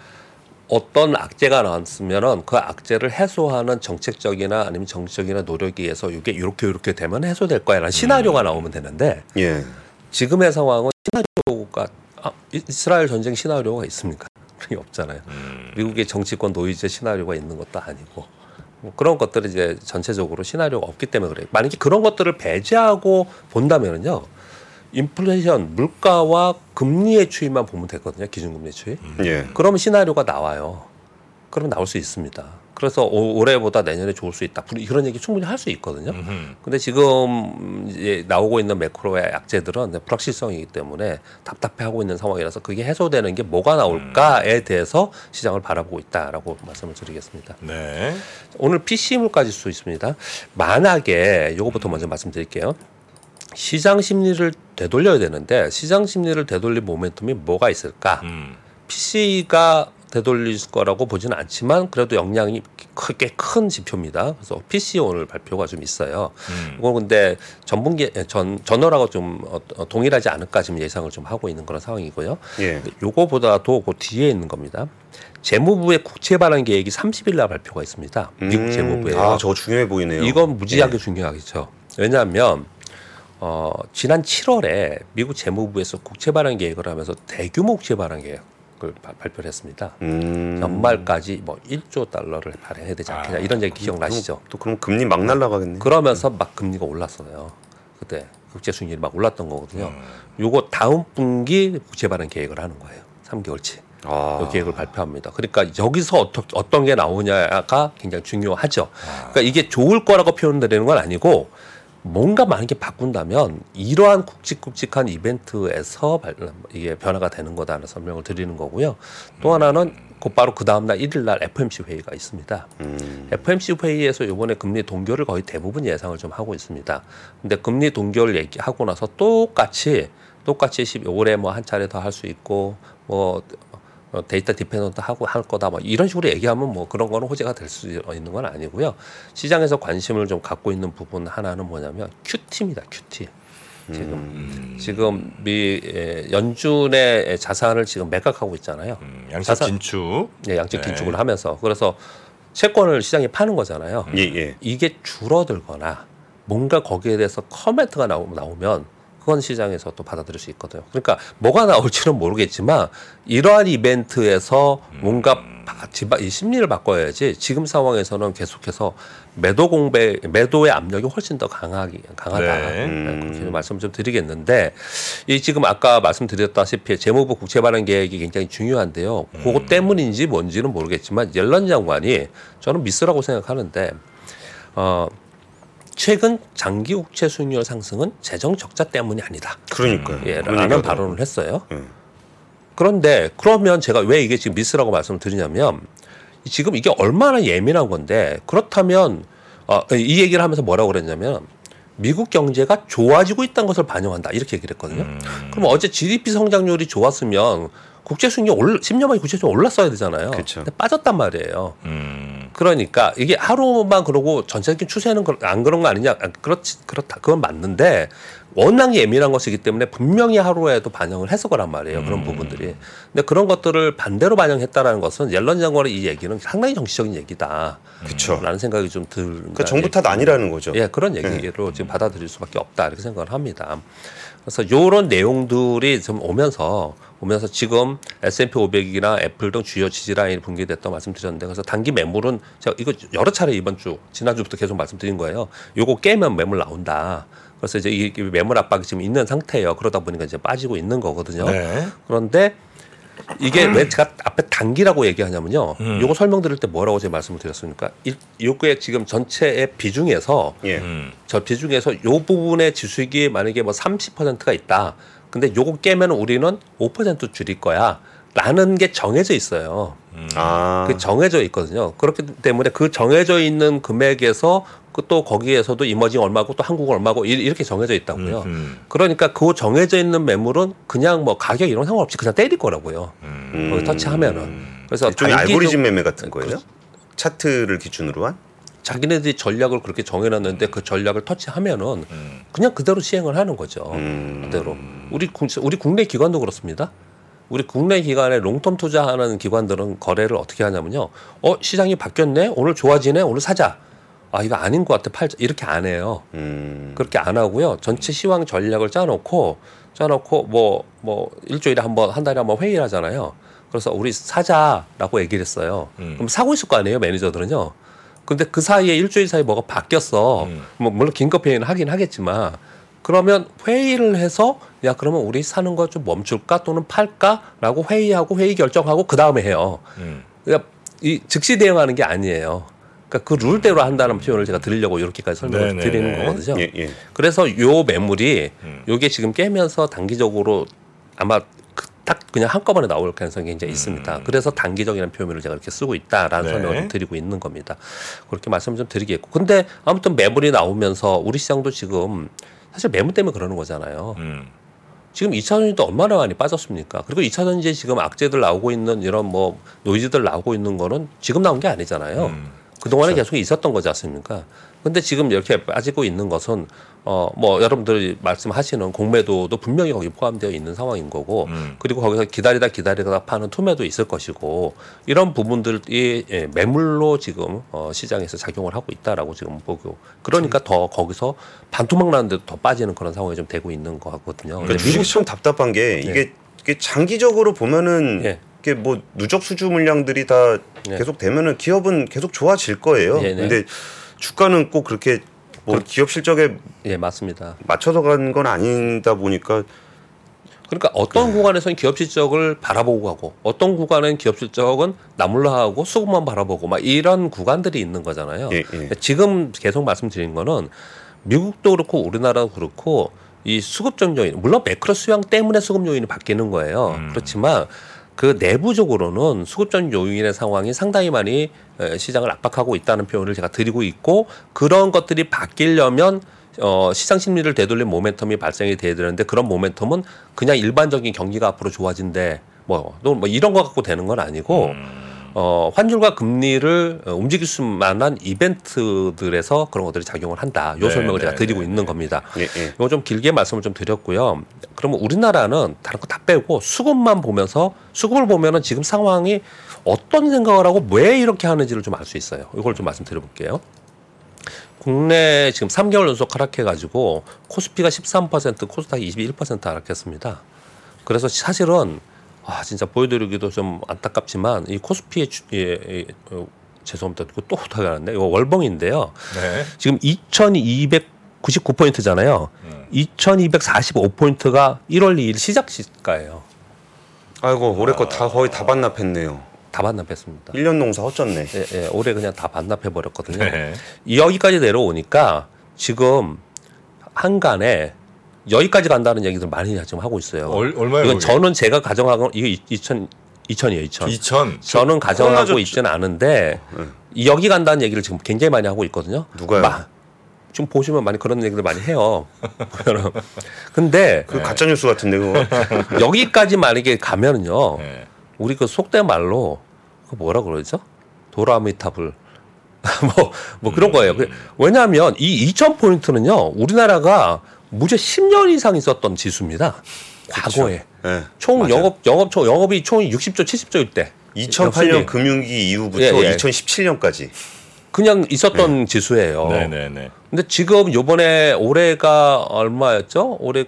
[SPEAKER 3] 어떤 악재가 나왔으면은 그 악재를 해소하는 정책적이나 아니면 정치적이나 노력에 의해서 이게 이렇게 이렇게 되면 해소될 거야라는 시나리오가 나오면 되는데
[SPEAKER 1] 예.
[SPEAKER 3] 지금의 상황은 시나리오가 아, 이- 이스라엘 전쟁 시나리오가 있습니까? 그게 없잖아요.
[SPEAKER 2] 음.
[SPEAKER 3] 미국의 정치권 노이즈 시나리오가 있는 것도 아니고 뭐 그런 것들이 이제 전체적으로 시나리오가 없기 때문에 그래요. 만약에 그런 것들을 배제하고 본다면은요. 인플레이션, 물가와 금리의 추이만 보면 되거든요. 기준금리 추이.
[SPEAKER 1] 예.
[SPEAKER 3] 그러면 시나리오가 나와요. 그럼 나올 수 있습니다. 그래서 오- 올해보다 내년에 좋을 수 있다. 그런 얘기 충분히 할 수 있거든요.
[SPEAKER 2] 음흠.
[SPEAKER 3] 근데 지금 이제 나오고 있는 매크로의 약재들은 불확실성이기 때문에 답답해하고 있는 상황이라서 그게 해소되는 게 뭐가 나올까에 대해서 시장을 바라보고 있다라고 말씀을 드리겠습니다.
[SPEAKER 2] 네.
[SPEAKER 3] 오늘 PC 물가 지수 있습니다. 만약에 요거부터 먼저 말씀드릴게요. 시장 심리를 되돌려야 되는데 시장 심리를 되돌릴 모멘텀이 뭐가 있을까?
[SPEAKER 2] 음.
[SPEAKER 3] PC가 되돌릴 거라고 보지는 않지만 그래도 영향이 크게 큰 지표입니다. 그래서 PC 오늘 발표가 좀 있어요.
[SPEAKER 2] 음.
[SPEAKER 3] 이건 근데 전분기 전 전월하고 좀 어, 어, 동일하지 않을까 지금 예상을 좀 하고 있는 그런 상황이고요.
[SPEAKER 1] 예.
[SPEAKER 3] 요거보다도 그 뒤에 있는 겁니다. 재무부의 국채 발행 계획이 30일 날 발표가 있습니다. 미국
[SPEAKER 1] 음,
[SPEAKER 3] 재무부예요.
[SPEAKER 1] 아, 저거 중요해 보이네요.
[SPEAKER 3] 이건 무지하게 중요하겠죠. 왜냐하면 어, 지난 7월에 미국 재무부에서 국채 발행 계획을 하면서 대규모 국채 발행 계획 을 바- 발표를 했습니다.
[SPEAKER 1] 음.
[SPEAKER 3] 연말까지 뭐 1조 달러를 발행해야 되지 않겠냐
[SPEAKER 2] 아,
[SPEAKER 3] 이런 얘기 기억나시죠?
[SPEAKER 1] 또 그럼 금리 막 날라가겠네.
[SPEAKER 3] 그러면서 막 금리가 올랐어요. 그때 국제 수익률이 막 올랐던 거거든요.
[SPEAKER 2] 음.
[SPEAKER 3] 요거 다음 분기 국채 발행 계획을 하는 거예요. 3개월치.
[SPEAKER 1] 아.
[SPEAKER 3] 그 계획을 발표합니다. 그러니까 여기서 어떠, 어떤 게 나오냐가 굉장히 중요하죠. 그러니까 이게 좋을 거라고 표현드리는 건 아니고 뭔가 만약에 바뀐다면 이러한 굵직굵직한 이벤트에서 발- 이게 변화가 되는 거다라는 설명을 드리는 거고요. 또 하나는 곧바로 그 다음날 일일 날 FOMC 회의가 있습니다.
[SPEAKER 1] 음.
[SPEAKER 3] FOMC 회의에서 이번에 금리 동결을 거의 대부분 예상을 좀 하고 있습니다. 근데 금리 동결 얘기하고 나서 똑같이 똑같이 10 올해 뭐한 차례 더 할 수 있고 뭐 어, data dependent 하고 할 거다 뭐 이런 식으로 얘기하면 뭐 그런 거는 호재가 될 수 있는 건 아니고요. 시장에서 관심을 좀 갖고 있는 부분 하나는 뭐냐면 QT입니다. QT. 지금
[SPEAKER 2] 음.
[SPEAKER 3] 지금 미 에, 연준의 자산을 지금 매각하고 있잖아요.
[SPEAKER 2] 음, 양적
[SPEAKER 3] 자산-
[SPEAKER 2] 긴축.
[SPEAKER 3] 예, 양적
[SPEAKER 2] 네.
[SPEAKER 3] 긴축을 하면서 그래서 채권을 시장에 파는 거잖아요.
[SPEAKER 1] 예, 예.
[SPEAKER 3] 이게 줄어들거나 뭔가 거기에 대해서 커멘트가 나오, 나오면 그건 시장에서 또 받아들일 수 있거든요. 그러니까 뭐가 나올지는 모르겠지만 이러한 이벤트에서 뭔가 이 심리를 바꿔야지 지금 상황에서는 계속해서 매도 공배 매도의 압력이 훨씬 더 강하기 강하다
[SPEAKER 2] 네.
[SPEAKER 3] 네, 그렇게 좀 말씀 좀 드리겠는데 이 지금 아까 말씀드렸다시피 재무부 국채 발행 계획이 굉장히 중요한데요. 그것 때문인지 뭔지는 모르겠지만 옐런 장관이 저는 미스라고 생각하는데 어 최근 장기 국채 수익률 상승은 재정 적자 때문이 아니다.
[SPEAKER 1] 그러니까요.
[SPEAKER 3] 예, 라는 발언을 했어요.
[SPEAKER 1] 예.
[SPEAKER 3] 그런데 그러면 제가 왜 이게 지금 미스라고 말씀을 드리냐면 지금 이게 얼마나 예민한 건데 그렇다면 어, 이 얘기를 하면서 뭐라고 그랬냐면 미국 경제가 좋아지고 있다는 것을 반영한다 이렇게 얘기를 했거든요.
[SPEAKER 2] 음.
[SPEAKER 3] 그럼 어제 GDP 성장률이 좋았으면 국제 수익률 올 10년 만에 국제 수익률 올랐어야 되잖아요.
[SPEAKER 1] 그쵸.
[SPEAKER 3] 근데 빠졌단 말이에요.
[SPEAKER 2] 음.
[SPEAKER 3] 그러니까 이게 하루만 그러고 전체적인 추세는 그- 안 그런 거 아니냐? 아, 그렇지 그렇다 그건 맞는데 워낙 예민한 것이기 때문에 분명히 하루에도 반영을 했을 거란 말이에요 그런 부분들이. 근데 그런 것들을 반대로 반영했다라는 것은 옐런 장관의 이 얘기는 상당히 정치적인 얘기다.
[SPEAKER 1] 그쵸.
[SPEAKER 3] 라는 생각이 좀 들.
[SPEAKER 1] 그러니까 정부 탓 아니라는 거죠.
[SPEAKER 3] 예, 그런 얘기로 지금 받아들일 수밖에 없다 이렇게 생각을 합니다. 그래서 요런 내용들이 좀 오면서 오면서 지금 S&P 500이나 애플 등 주요 지지 라인이 붕괴됐다고 말씀드렸는데 그래서 단기 매물은 제가 이거 여러 차례 이번 주 지난주부터 계속 말씀드린 거예요. 요거 깨면 매물 나온다. 그래서 이제 이 매물 압박이 지금 있는 상태예요. 그러다 보니까 이제 빠지고 있는 거거든요.
[SPEAKER 2] 네.
[SPEAKER 3] 그런데 이게 왜 제가 앞에 단기라고 얘기하냐면요.
[SPEAKER 2] 음.
[SPEAKER 3] 요거 설명드릴 때 뭐라고 제가 말씀을 드렸습니까? 이 요게 지금 전체의 비중에서
[SPEAKER 1] 예.
[SPEAKER 2] 음.
[SPEAKER 3] 저 비중에서 요 부분의 지수익이 만약에 뭐 30%가 있다. 근데 요거 깨면 우리는 5% 줄일 거야. 라는 게 정해져 있어요.
[SPEAKER 1] 아.
[SPEAKER 3] 그 정해져 있거든요. 그렇기 때문에 그 정해져 있는 금액에서 그또 거기에서도 이머징 얼마고 또 한국은 얼마고 이- 이렇게 정해져 있다고요.
[SPEAKER 2] 음.
[SPEAKER 3] 그러니까 그 정해져 있는 매물은 그냥 뭐 가격 이런 거 상관없이 그냥 때릴 거라고요.
[SPEAKER 2] 음.
[SPEAKER 3] 거기 터치하면은. 그래서
[SPEAKER 1] 일종의 알고리즘 매매 같은 거예요? 차트를 기준으로 한?
[SPEAKER 3] 자기네들이 전략을 그렇게 정해놨는데 그 전략을 터치하면은
[SPEAKER 2] 음.
[SPEAKER 3] 그냥 그대로 시행을 하는 거죠.
[SPEAKER 1] 음.
[SPEAKER 3] 그대로. 우리 국- 우리 국내 기관도 그렇습니다. 우리 국내 기관에 롱텀 투자하는 기관들은 거래를 어떻게 하냐면요. 어 시장이 바뀌었네. 오늘 좋아지네. 오늘 사자. 아 이거 아닌 것 같아. 팔자. 이렇게 안 해요.
[SPEAKER 1] 음.
[SPEAKER 3] 그렇게 안 하고요. 전체 시황 전략을 짜놓고 짜놓고 뭐뭐 일주일에 한 번 한 달에 한 번 회의를 하잖아요. 그래서 우리 사자라고 얘기를 했어요.
[SPEAKER 2] 음.
[SPEAKER 3] 그럼 사고 있을 거 아니에요 매니저들은요. 근데 그 사이에 일주일 사이 뭐가 바뀌었어.
[SPEAKER 2] 음.
[SPEAKER 3] 뭐 물론 긴급 회의는 하긴 하겠지만 그러면 회의를 해서 야 그러면 우리 사는 거 좀 멈출까 또는 팔까라고 회의하고 회의 결정하고 그 다음에 해요.
[SPEAKER 2] 음.
[SPEAKER 3] 그러니까 이 즉시 대응하는 게 아니에요. 그러니까 그 룰대로 한다는 표현을 제가 드리려고 이렇게까지 설명을
[SPEAKER 2] 네네네.
[SPEAKER 3] 드리는 거거든요.
[SPEAKER 1] 예, 예.
[SPEAKER 3] 그래서 요 매물이
[SPEAKER 2] 음.
[SPEAKER 3] 요게 지금 깨면서 단기적으로 아마 그- 딱 그냥 한꺼번에 나올 가능성이 굉장히 있습니다. 그래서 단기적이라는 표현을 제가 이렇게 쓰고 있다라는
[SPEAKER 2] 음. 네.
[SPEAKER 3] 설명을 좀 드리고 있는 겁니다. 그렇게 말씀 좀 드리겠고. 근데 아무튼 매물이 나오면서 우리 시장도 지금 사실 매물 때문에 그러는 거잖아요.
[SPEAKER 2] 음.
[SPEAKER 3] 지금 2차 전지도 얼마나 많이 빠졌습니까? 그리고 2차 전지에 지금 악재들 나오고 있는 이런 뭐 노이즈들 나오고 있는 거는 지금 나온 게 아니잖아요.
[SPEAKER 2] 음.
[SPEAKER 3] 그동안에 계속 있었던 거지 않습니까? 근데 지금 이렇게 빠지고 있는 것은 어 뭐 여러분들이 말씀하시는 공매도도 분명히 거기 포함되어 있는 상황인 거고
[SPEAKER 2] 음.
[SPEAKER 3] 그리고 거기서 기다리다 기다리다 파는 투매도 있을 것이고 이런 부분들이 예, 매물로 지금 어 시장에서 작용을 하고 있다라고 지금 보고 그러니까 더 거기서 반토막 나는데도 더 빠지는 그런 상황이 좀 되고 있는 것 같거든요.
[SPEAKER 1] 그러니까 주식 좀 답답한 게 이게, 이게 장기적으로 보면은
[SPEAKER 3] 예.
[SPEAKER 1] 이게 뭐 누적 수주 물량들이 다
[SPEAKER 3] 예.
[SPEAKER 1] 계속 되면은 기업은 계속 좋아질 거예요.
[SPEAKER 3] 예, 네.
[SPEAKER 1] 근데 주가는 꼭 그렇게 뭐 기업 실적에
[SPEAKER 3] 예 맞습니다.
[SPEAKER 1] 맞춰서 간 건 아니다 보니까
[SPEAKER 3] 그러니까 어떤 구간에서는 기업 실적을 바라보고 가고 어떤 구간은 기업 실적은 나몰라 하고 수급만 바라보고 막 이런 구간들이 있는 거잖아요.
[SPEAKER 1] 예, 예.
[SPEAKER 3] 지금 계속 말씀드린 거는 미국도 그렇고 우리나라도 그렇고 이 수급적 요인 물론 매크로 수양 때문에 수급 요인이 바뀌는 거예요.
[SPEAKER 2] 음.
[SPEAKER 3] 그렇지만 그 내부적으로는 수급적 요인의 상황이 상당히 많이 에, 시장을 압박하고 있다는 표현을 제가 드리고 있고 그런 것들이 바뀌려면 어, 시장 심리를 되돌린 모멘텀이 발생이 돼야 되는데 그런 모멘텀은 그냥 일반적인 경기가 앞으로 좋아진대 뭐, 또뭐 이런 거 갖고 되는 건 아니고
[SPEAKER 2] 음.
[SPEAKER 3] 어, 환율과 금리를 어, 움직일 수 만한 이벤트들에서 그런 것들이 작용을 한다. 요
[SPEAKER 2] 네,
[SPEAKER 3] 설명을
[SPEAKER 2] 네,
[SPEAKER 3] 제가 드리고
[SPEAKER 2] 네,
[SPEAKER 3] 있는
[SPEAKER 2] 네.
[SPEAKER 3] 겁니다.
[SPEAKER 1] 예, 예.
[SPEAKER 3] 이거 좀 길게 말씀을 좀 드렸고요. 그러면 우리나라는 다른 거 다 빼고 수급만 보면서 수급을 보면은 지금 상황이 어떤 생각을 하고 왜 이렇게 하는지를 좀 알 수 있어요. 이걸 좀 말씀드려 볼게요. 국내 지금 3개월 연속 하락해 가지고 코스피가 13% 코스닥이 21% 하락했습니다. 그래서 사실은 아 진짜 보여드리기도 좀 안타깝지만 이 코스피의 주, 예, 예, 어, 죄송합니다. 또 다가는데 이거 월봉인데요.
[SPEAKER 2] 네.
[SPEAKER 3] 지금 2,299포인트잖아요.
[SPEAKER 2] 음.
[SPEAKER 3] 2,245포인트가 1월 2일 시작 시가예요.
[SPEAKER 1] 아이고 올해 거 다 거의 다 반납했네요.
[SPEAKER 3] 다 반납했습니다.
[SPEAKER 1] 1년 농사 헛졌네.
[SPEAKER 3] 예, 예, 올해 그냥 다 반납해 버렸거든요.
[SPEAKER 2] 네.
[SPEAKER 3] 여기까지 내려오니까 지금 한간에 여기까지 간다는 얘기들 많이 지금 하고 있어요.
[SPEAKER 2] 얼, 얼마예요?
[SPEAKER 3] 이건? 저는 제가 가정하고 이거 2천 2천이에요, 2천.
[SPEAKER 2] 2000.
[SPEAKER 3] 저는 가정하고 있지는 않은데
[SPEAKER 1] 네.
[SPEAKER 3] 여기 간다는 얘기를 지금 굉장히 많이 하고 있거든요.
[SPEAKER 1] 누가요?
[SPEAKER 3] 마- 지금 보시면 많이 그런 얘기들 많이 해요. 근데
[SPEAKER 1] 그 가짜 뉴스 같은데 그거.
[SPEAKER 3] 여기까지 만약에 가면은요,
[SPEAKER 2] 네.
[SPEAKER 3] 우리 그 속된 말로 그 뭐라 그러죠? 도라미탑을 뭐, 뭐 그런 거예요. 그- 왜냐하면 이 2천 포인트는요, 우리나라가 무죄 10년 이상 있었던 지수입니다. 과거에
[SPEAKER 1] 예.
[SPEAKER 3] 총
[SPEAKER 1] 맞아요.
[SPEAKER 3] 영업 영업 총 영업이 총 60조 70조일 때
[SPEAKER 1] 2008년
[SPEAKER 3] 역순위.
[SPEAKER 1] 금융위기 이후부터
[SPEAKER 3] 예, 예.
[SPEAKER 1] 2017년까지
[SPEAKER 3] 그냥 있었던 지수예요.
[SPEAKER 2] 네네 네.
[SPEAKER 3] 근데 지금 요번에 올해가 얼마였죠? 올해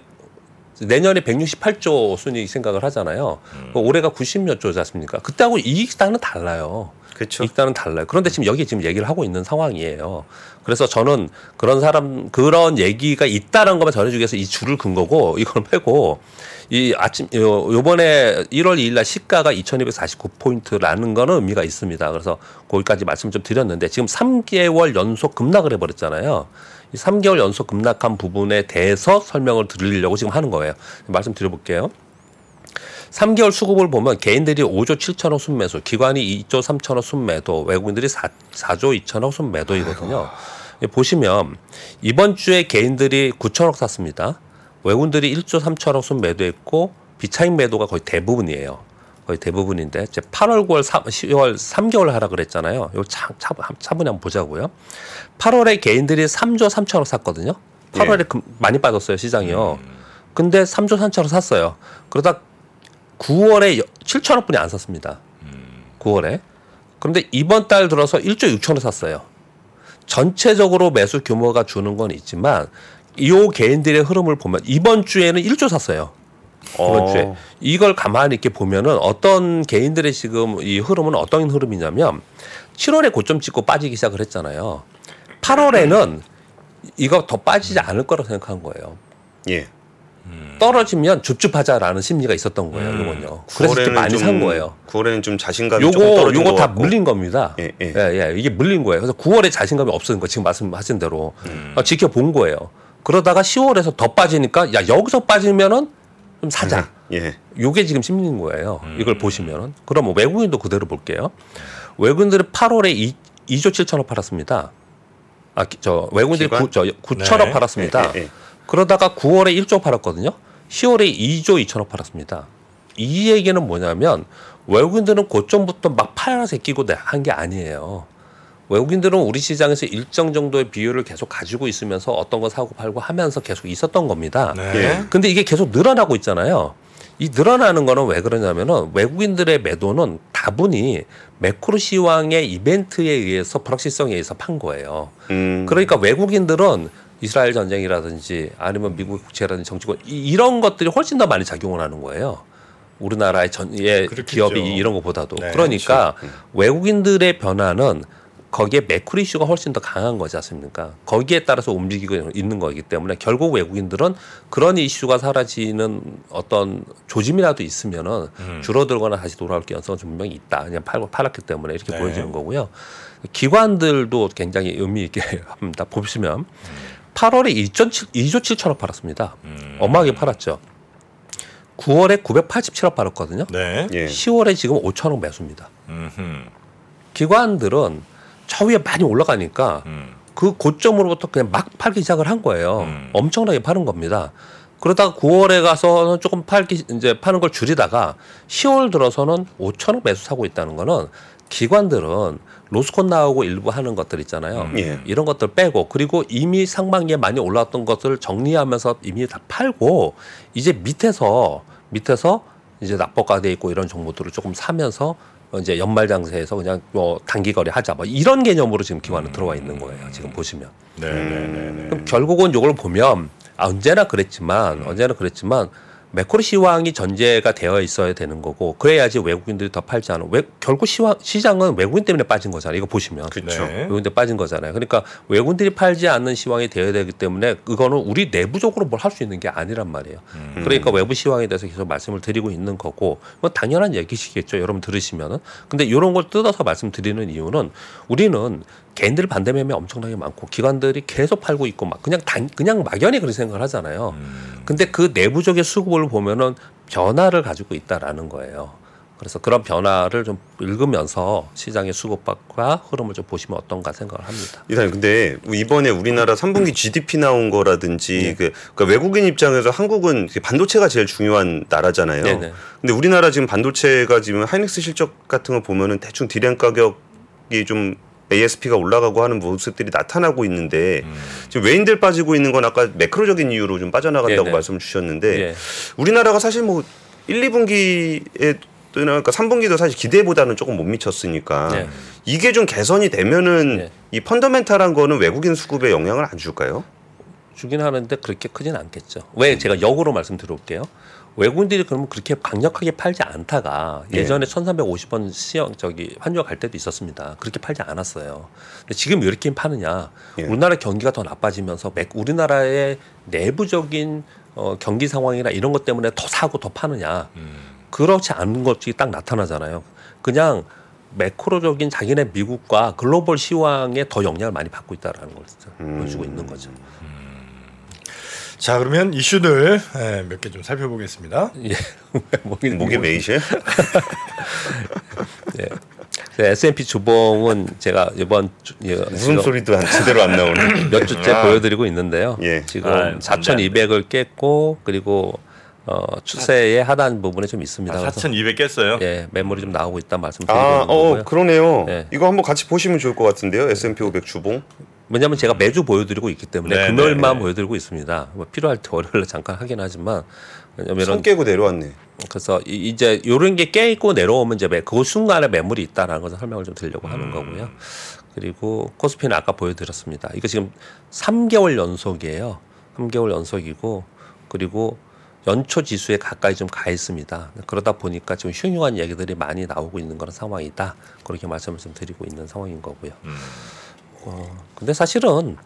[SPEAKER 3] 내년에 168조 순위 생각을 하잖아요. 그 올해가 90몇 조지 않습니까? 그때하고 이익단은 달라요.
[SPEAKER 1] 그렇죠.
[SPEAKER 3] 이익단은 달라요. 그런데 지금 여기 지금 얘기를 하고 있는 상황이에요. 그래서 저는 그런 사람 그런 얘기가 있다는 것만 전해주기 위해서 이 줄을 근 거고 이걸 빼고 이 아침 요- 요번에 1월 2일 날 시가가 2249포인트라는 거는 의미가 있습니다. 그래서 거기까지 말씀 좀 드렸는데 지금 3개월 연속 급락을 해 버렸잖아요. 이 3개월 연속 급락한 부분에 대해서 설명을 드리려고 지금 하는 거예요. 말씀 드려볼게요. 3개월 수급을 보면 개인들이 5조 7천억 순매수, 기관이 2조 3천억 순매도, 외국인들이 4, 4조 2천억 순매도이거든요. 예, 보시면 이번 주에 개인들이 9천억 샀습니다. 외국인들이 1조 3천억 순매도했고 비차익 매도가 거의 대부분이에요. 거의 대부분인데 이제 8월, 9월, 3, 10월 3개월 하라 그랬잖아요. 이거 차, 차, 차분히 한번 보자고요. 8월에 개인들이 3조 3천억 샀거든요. 8월에 금- 많이 빠졌어요 시장이요. 근데 3조 3천억 샀어요. 그러다 9월에 7천억 분이 안 샀습니다. 9월에. 그런데 이번 달 들어서 1조 6천억 샀어요. 전체적으로 매수 규모가 주는 건 있지만 이 개인들의 흐름을 보면 이번 주에는 1조 샀어요. 이번
[SPEAKER 1] 어.
[SPEAKER 3] 주에 이걸 가만히 이렇게 보면은 어떤 개인들의 지금 이 흐름은 어떤 흐름이냐면 7월에 고점 찍고 빠지기 시작을 했잖아요. 8월에는 이거 더 빠지지 않을 거라고 생각한 거예요.
[SPEAKER 1] 예.
[SPEAKER 3] 떨어지면 줍줍하자라는 심리가 있었던 거예요,
[SPEAKER 2] 음.
[SPEAKER 3] 이건요. 그래서 이렇게
[SPEAKER 1] 9월에는
[SPEAKER 3] 많이
[SPEAKER 1] 좀-
[SPEAKER 3] 산 거예요.
[SPEAKER 1] 9월에는 좀 자신감이 조금
[SPEAKER 3] 요거
[SPEAKER 1] 떨어진
[SPEAKER 3] 요거 것다
[SPEAKER 1] 같고.
[SPEAKER 3] 물린 겁니다.
[SPEAKER 1] 예, 예.
[SPEAKER 3] 예, 이게 물린 거예요. 그래서 9월에 자신감이 없어진 거 지금 말씀하신 대로
[SPEAKER 1] 음.
[SPEAKER 3] 어, 지켜본 거예요. 그러다가 10월에서 더 빠지니까 야 여기서 빠지면은 좀 사자.
[SPEAKER 1] 예.
[SPEAKER 3] 요게 지금 심리인 거예요. 이걸 보시면은 그럼 뭐 외국인도 그대로 볼게요. 외국인들이 8월에 2, 2조 7천억 팔았습니다. 아, 기- 저 외국인들이
[SPEAKER 1] 기관?
[SPEAKER 3] 9, 저 9천억
[SPEAKER 2] 네.
[SPEAKER 3] 팔았습니다.
[SPEAKER 1] 예, 예, 예.
[SPEAKER 3] 그러다가 9월에 1조 팔았거든요. 10월에 2조 2천억 팔았습니다. 이 얘기는 뭐냐면 외국인들은 고점부터 막 팔아서 끼고 한 게 아니에요. 외국인들은 우리 시장에서 일정 정도의 비율을 계속 가지고 있으면서 어떤 거 사고 팔고 하면서 계속 있었던 겁니다.
[SPEAKER 2] 네.
[SPEAKER 1] 예.
[SPEAKER 3] 근데 이게 계속 늘어나고 있잖아요. 이 늘어나는 거는 왜 그러냐면은 외국인들의 매도는 다분히 매크로 시황의 이벤트에 의해서 불확실성에 의해서 판 거예요.
[SPEAKER 1] 음.
[SPEAKER 3] 그러니까 외국인들은 이스라엘 전쟁이라든지 아니면 미국 국채라든지 정치권 이- 이런 것들이 훨씬 더 많이 작용을 하는 거예요. 우리나라의 전예. 기업이 이런 것보다도
[SPEAKER 2] 네,
[SPEAKER 3] 그러니까 외국인들의 변화는 거기에 매크로 이슈가 훨씬 더 강한 거지 않습니까? 거기에 따라서 움직이고 있는 거기 때문에 결국 외국인들은 그런 이슈가 사라지는 어떤 조짐이라도 있으면은
[SPEAKER 2] 음.
[SPEAKER 3] 줄어들거나 다시 돌아올 가능성은 분명히 있다. 그냥 팔, 팔았기 때문에 이렇게
[SPEAKER 2] 네.
[SPEAKER 3] 보여지는 거고요. 기관들도 굉장히 의미 있게 합니다. 보시면 8월에 2.7, 2조 7천억 팔았습니다.
[SPEAKER 2] 음.
[SPEAKER 3] 어마하게 팔았죠. 9월에 987억 팔았거든요.
[SPEAKER 2] 네.
[SPEAKER 1] 예.
[SPEAKER 3] 10월에 지금 5천억 매수입니다.
[SPEAKER 2] 음흠.
[SPEAKER 3] 기관들은 저 위에 많이 올라가니까
[SPEAKER 2] 음.
[SPEAKER 3] 그 고점으로부터 그냥 막 팔기 시작을 한 거예요.
[SPEAKER 2] 음.
[SPEAKER 3] 엄청나게 파는 겁니다. 그러다가 9월에 가서는 조금 팔기 이제 파는 걸 줄이다가 10월 들어서는 5천억 매수 사고 있다는 거는 기관들은 로스콘 나오고 일부 하는 것들 있잖아요.
[SPEAKER 2] 음.
[SPEAKER 1] 예.
[SPEAKER 3] 이런 것들 빼고 그리고 이미 상반기에 많이 올랐던 것을 정리하면서 이미 다 팔고 이제 밑에서 밑에서 이제 납법화돼 있고 이런 정보들을 조금 사면서 이제 연말 장세에서 그냥 뭐 단기 거래 하자 뭐 이런 개념으로 지금 기관은 들어와 있는 거예요. 지금 보시면.
[SPEAKER 2] 네, 네, 네, 네.
[SPEAKER 3] 그럼 결국은 이걸 보면 아, 언제나 그랬지만 언제나 그랬지만 매크로 시황이 전제가 되어 있어야 되는 거고 그래야지 외국인들이 더 팔지 않아. 외, 결국 시황, 시장은 외국인 때문에 빠진 거잖아요. 이거 보시면.
[SPEAKER 1] 그렇죠.
[SPEAKER 2] 네.
[SPEAKER 3] 외국인 때 빠진 거잖아요. 그러니까 외국인들이 팔지 않는 시황이 되어야 되기 때문에 그거는 우리 내부적으로 뭘 할 수 있는 게 아니란 말이에요.
[SPEAKER 2] 음.
[SPEAKER 3] 그러니까 외부 시황에 대해서 계속 말씀을 드리고 있는 거고 뭐 당연한 얘기시겠죠. 여러분 들으시면은. 근데 이런 걸 뜯어서 말씀드리는 이유는 우리는 개인들 반대 매매 엄청나게 많고 기관들이 계속 팔고 있고 막 그냥 단, 그냥 막연히 그렇게 생각을 하잖아요.
[SPEAKER 2] 음.
[SPEAKER 3] 근데 그 내부적인 수급을 보면은 변화를 가지고 있다라는 거예요. 그래서 그런 변화를 좀 읽으면서 시장의 수급과 흐름을 좀 보시면 어떤가 생각을 합니다.
[SPEAKER 1] 이사님 근데 이번에 우리나라 3분기 GDP 나온 거라든지
[SPEAKER 3] 네.
[SPEAKER 1] 그 그러니까 외국인 입장에서 한국은 반도체가 제일 중요한 나라잖아요.
[SPEAKER 3] 네네.
[SPEAKER 1] 근데 우리나라 지금 반도체가 지금 하이닉스 실적 같은 거 보면은 대충 디램 가격이 좀 ASP가 올라가고 하는 모습들이 나타나고 있는데
[SPEAKER 2] 음.
[SPEAKER 1] 지금 외인들 빠지고 있는 건 아까 매크로적인 이유로 좀 빠져나간다고
[SPEAKER 3] 네네.
[SPEAKER 1] 말씀 주셨는데
[SPEAKER 3] 예.
[SPEAKER 1] 우리나라가 사실 뭐 1, 2분기에 그러니까 3분기도 사실 기대보다는 조금 못 미쳤으니까
[SPEAKER 3] 네.
[SPEAKER 1] 이게 좀 개선이 되면은
[SPEAKER 3] 네.
[SPEAKER 1] 이 펀더멘탈한 거는 외국인 수급에 영향을 안 줄까요?
[SPEAKER 3] 주긴 하는데 그렇게 크진 않겠죠. 왜 제가 역으로 말씀드려볼게요. 외국인들이 그러면 그렇게 강력하게 팔지 않다가
[SPEAKER 1] 예.
[SPEAKER 3] 예전에 1,350원 시형 저기 환율 갈 때도 있었습니다. 그렇게 팔지 않았어요. 근데 지금 왜 이렇게 파느냐?
[SPEAKER 1] 예.
[SPEAKER 3] 우리나라 경기가 더 나빠지면서 맥- 우리나라의 내부적인 어, 경기 상황이나 이런 것 때문에 더 사고 더 파느냐?
[SPEAKER 2] 음.
[SPEAKER 3] 그렇지 않은 것이 딱 나타나잖아요. 그냥 매크로적인 자기네 미국과 글로벌 시황에 더 영향을 많이 받고 있다라는 걸
[SPEAKER 1] 음.
[SPEAKER 3] 보여주고 있는 거죠.
[SPEAKER 4] 자 그러면 이슈들 예, 몇개 좀 살펴보겠습니다.
[SPEAKER 3] 예. 목이
[SPEAKER 1] 목에 메이셔?
[SPEAKER 3] 예. 그 S&P 주봉은 제가 이번 주, 예,
[SPEAKER 1] 무슨 소리도 안 제대로 안 나오네.
[SPEAKER 3] 몇 주째
[SPEAKER 1] 아.
[SPEAKER 3] 보여드리고 있는데요.
[SPEAKER 1] 예.
[SPEAKER 3] 지금
[SPEAKER 2] 아,
[SPEAKER 3] 4,200을 깼고 그리고 어, 추세의 하단 부분에 좀 있습니다.
[SPEAKER 2] 아,
[SPEAKER 3] 그래서
[SPEAKER 2] 4,200 깼어요.
[SPEAKER 3] 예, 매물이 좀 나오고 있다 말씀드리고
[SPEAKER 1] 아,
[SPEAKER 3] 거고요.
[SPEAKER 1] 어, 그러네요.
[SPEAKER 3] 네.
[SPEAKER 1] 이거 한번 같이 보시면 좋을 것 같은데요. S&P 500 주봉.
[SPEAKER 3] 왜냐하면 제가 매주 보여드리고 있기 때문에
[SPEAKER 2] 네,
[SPEAKER 3] 금요일만
[SPEAKER 2] 네, 네.
[SPEAKER 3] 보여드리고 있습니다. 뭐 필요할 때 월요일에 잠깐 하긴 하지만 왜냐면
[SPEAKER 1] 손 깨고 내려왔네.
[SPEAKER 3] 그래서 이- 이제 요런 게 깨 있고 내려오면 이제 매- 그 순간에 매물이 있다라는 것을 설명을 좀 드리려고 하는
[SPEAKER 2] 음.
[SPEAKER 3] 거고요. 그리고 코스피는 아까 보여드렸습니다. 이거 지금 3개월 연속이에요. 3개월 연속이고 그리고 연초 지수에 가까이 좀 가 있습니다. 그러다 보니까 좀 흉흉한 얘기들이 많이 나오고 있는 그런 상황이다. 그렇게 말씀을 좀 드리고 있는 상황인 거고요.
[SPEAKER 2] 음.
[SPEAKER 3] 어, 근데 사실은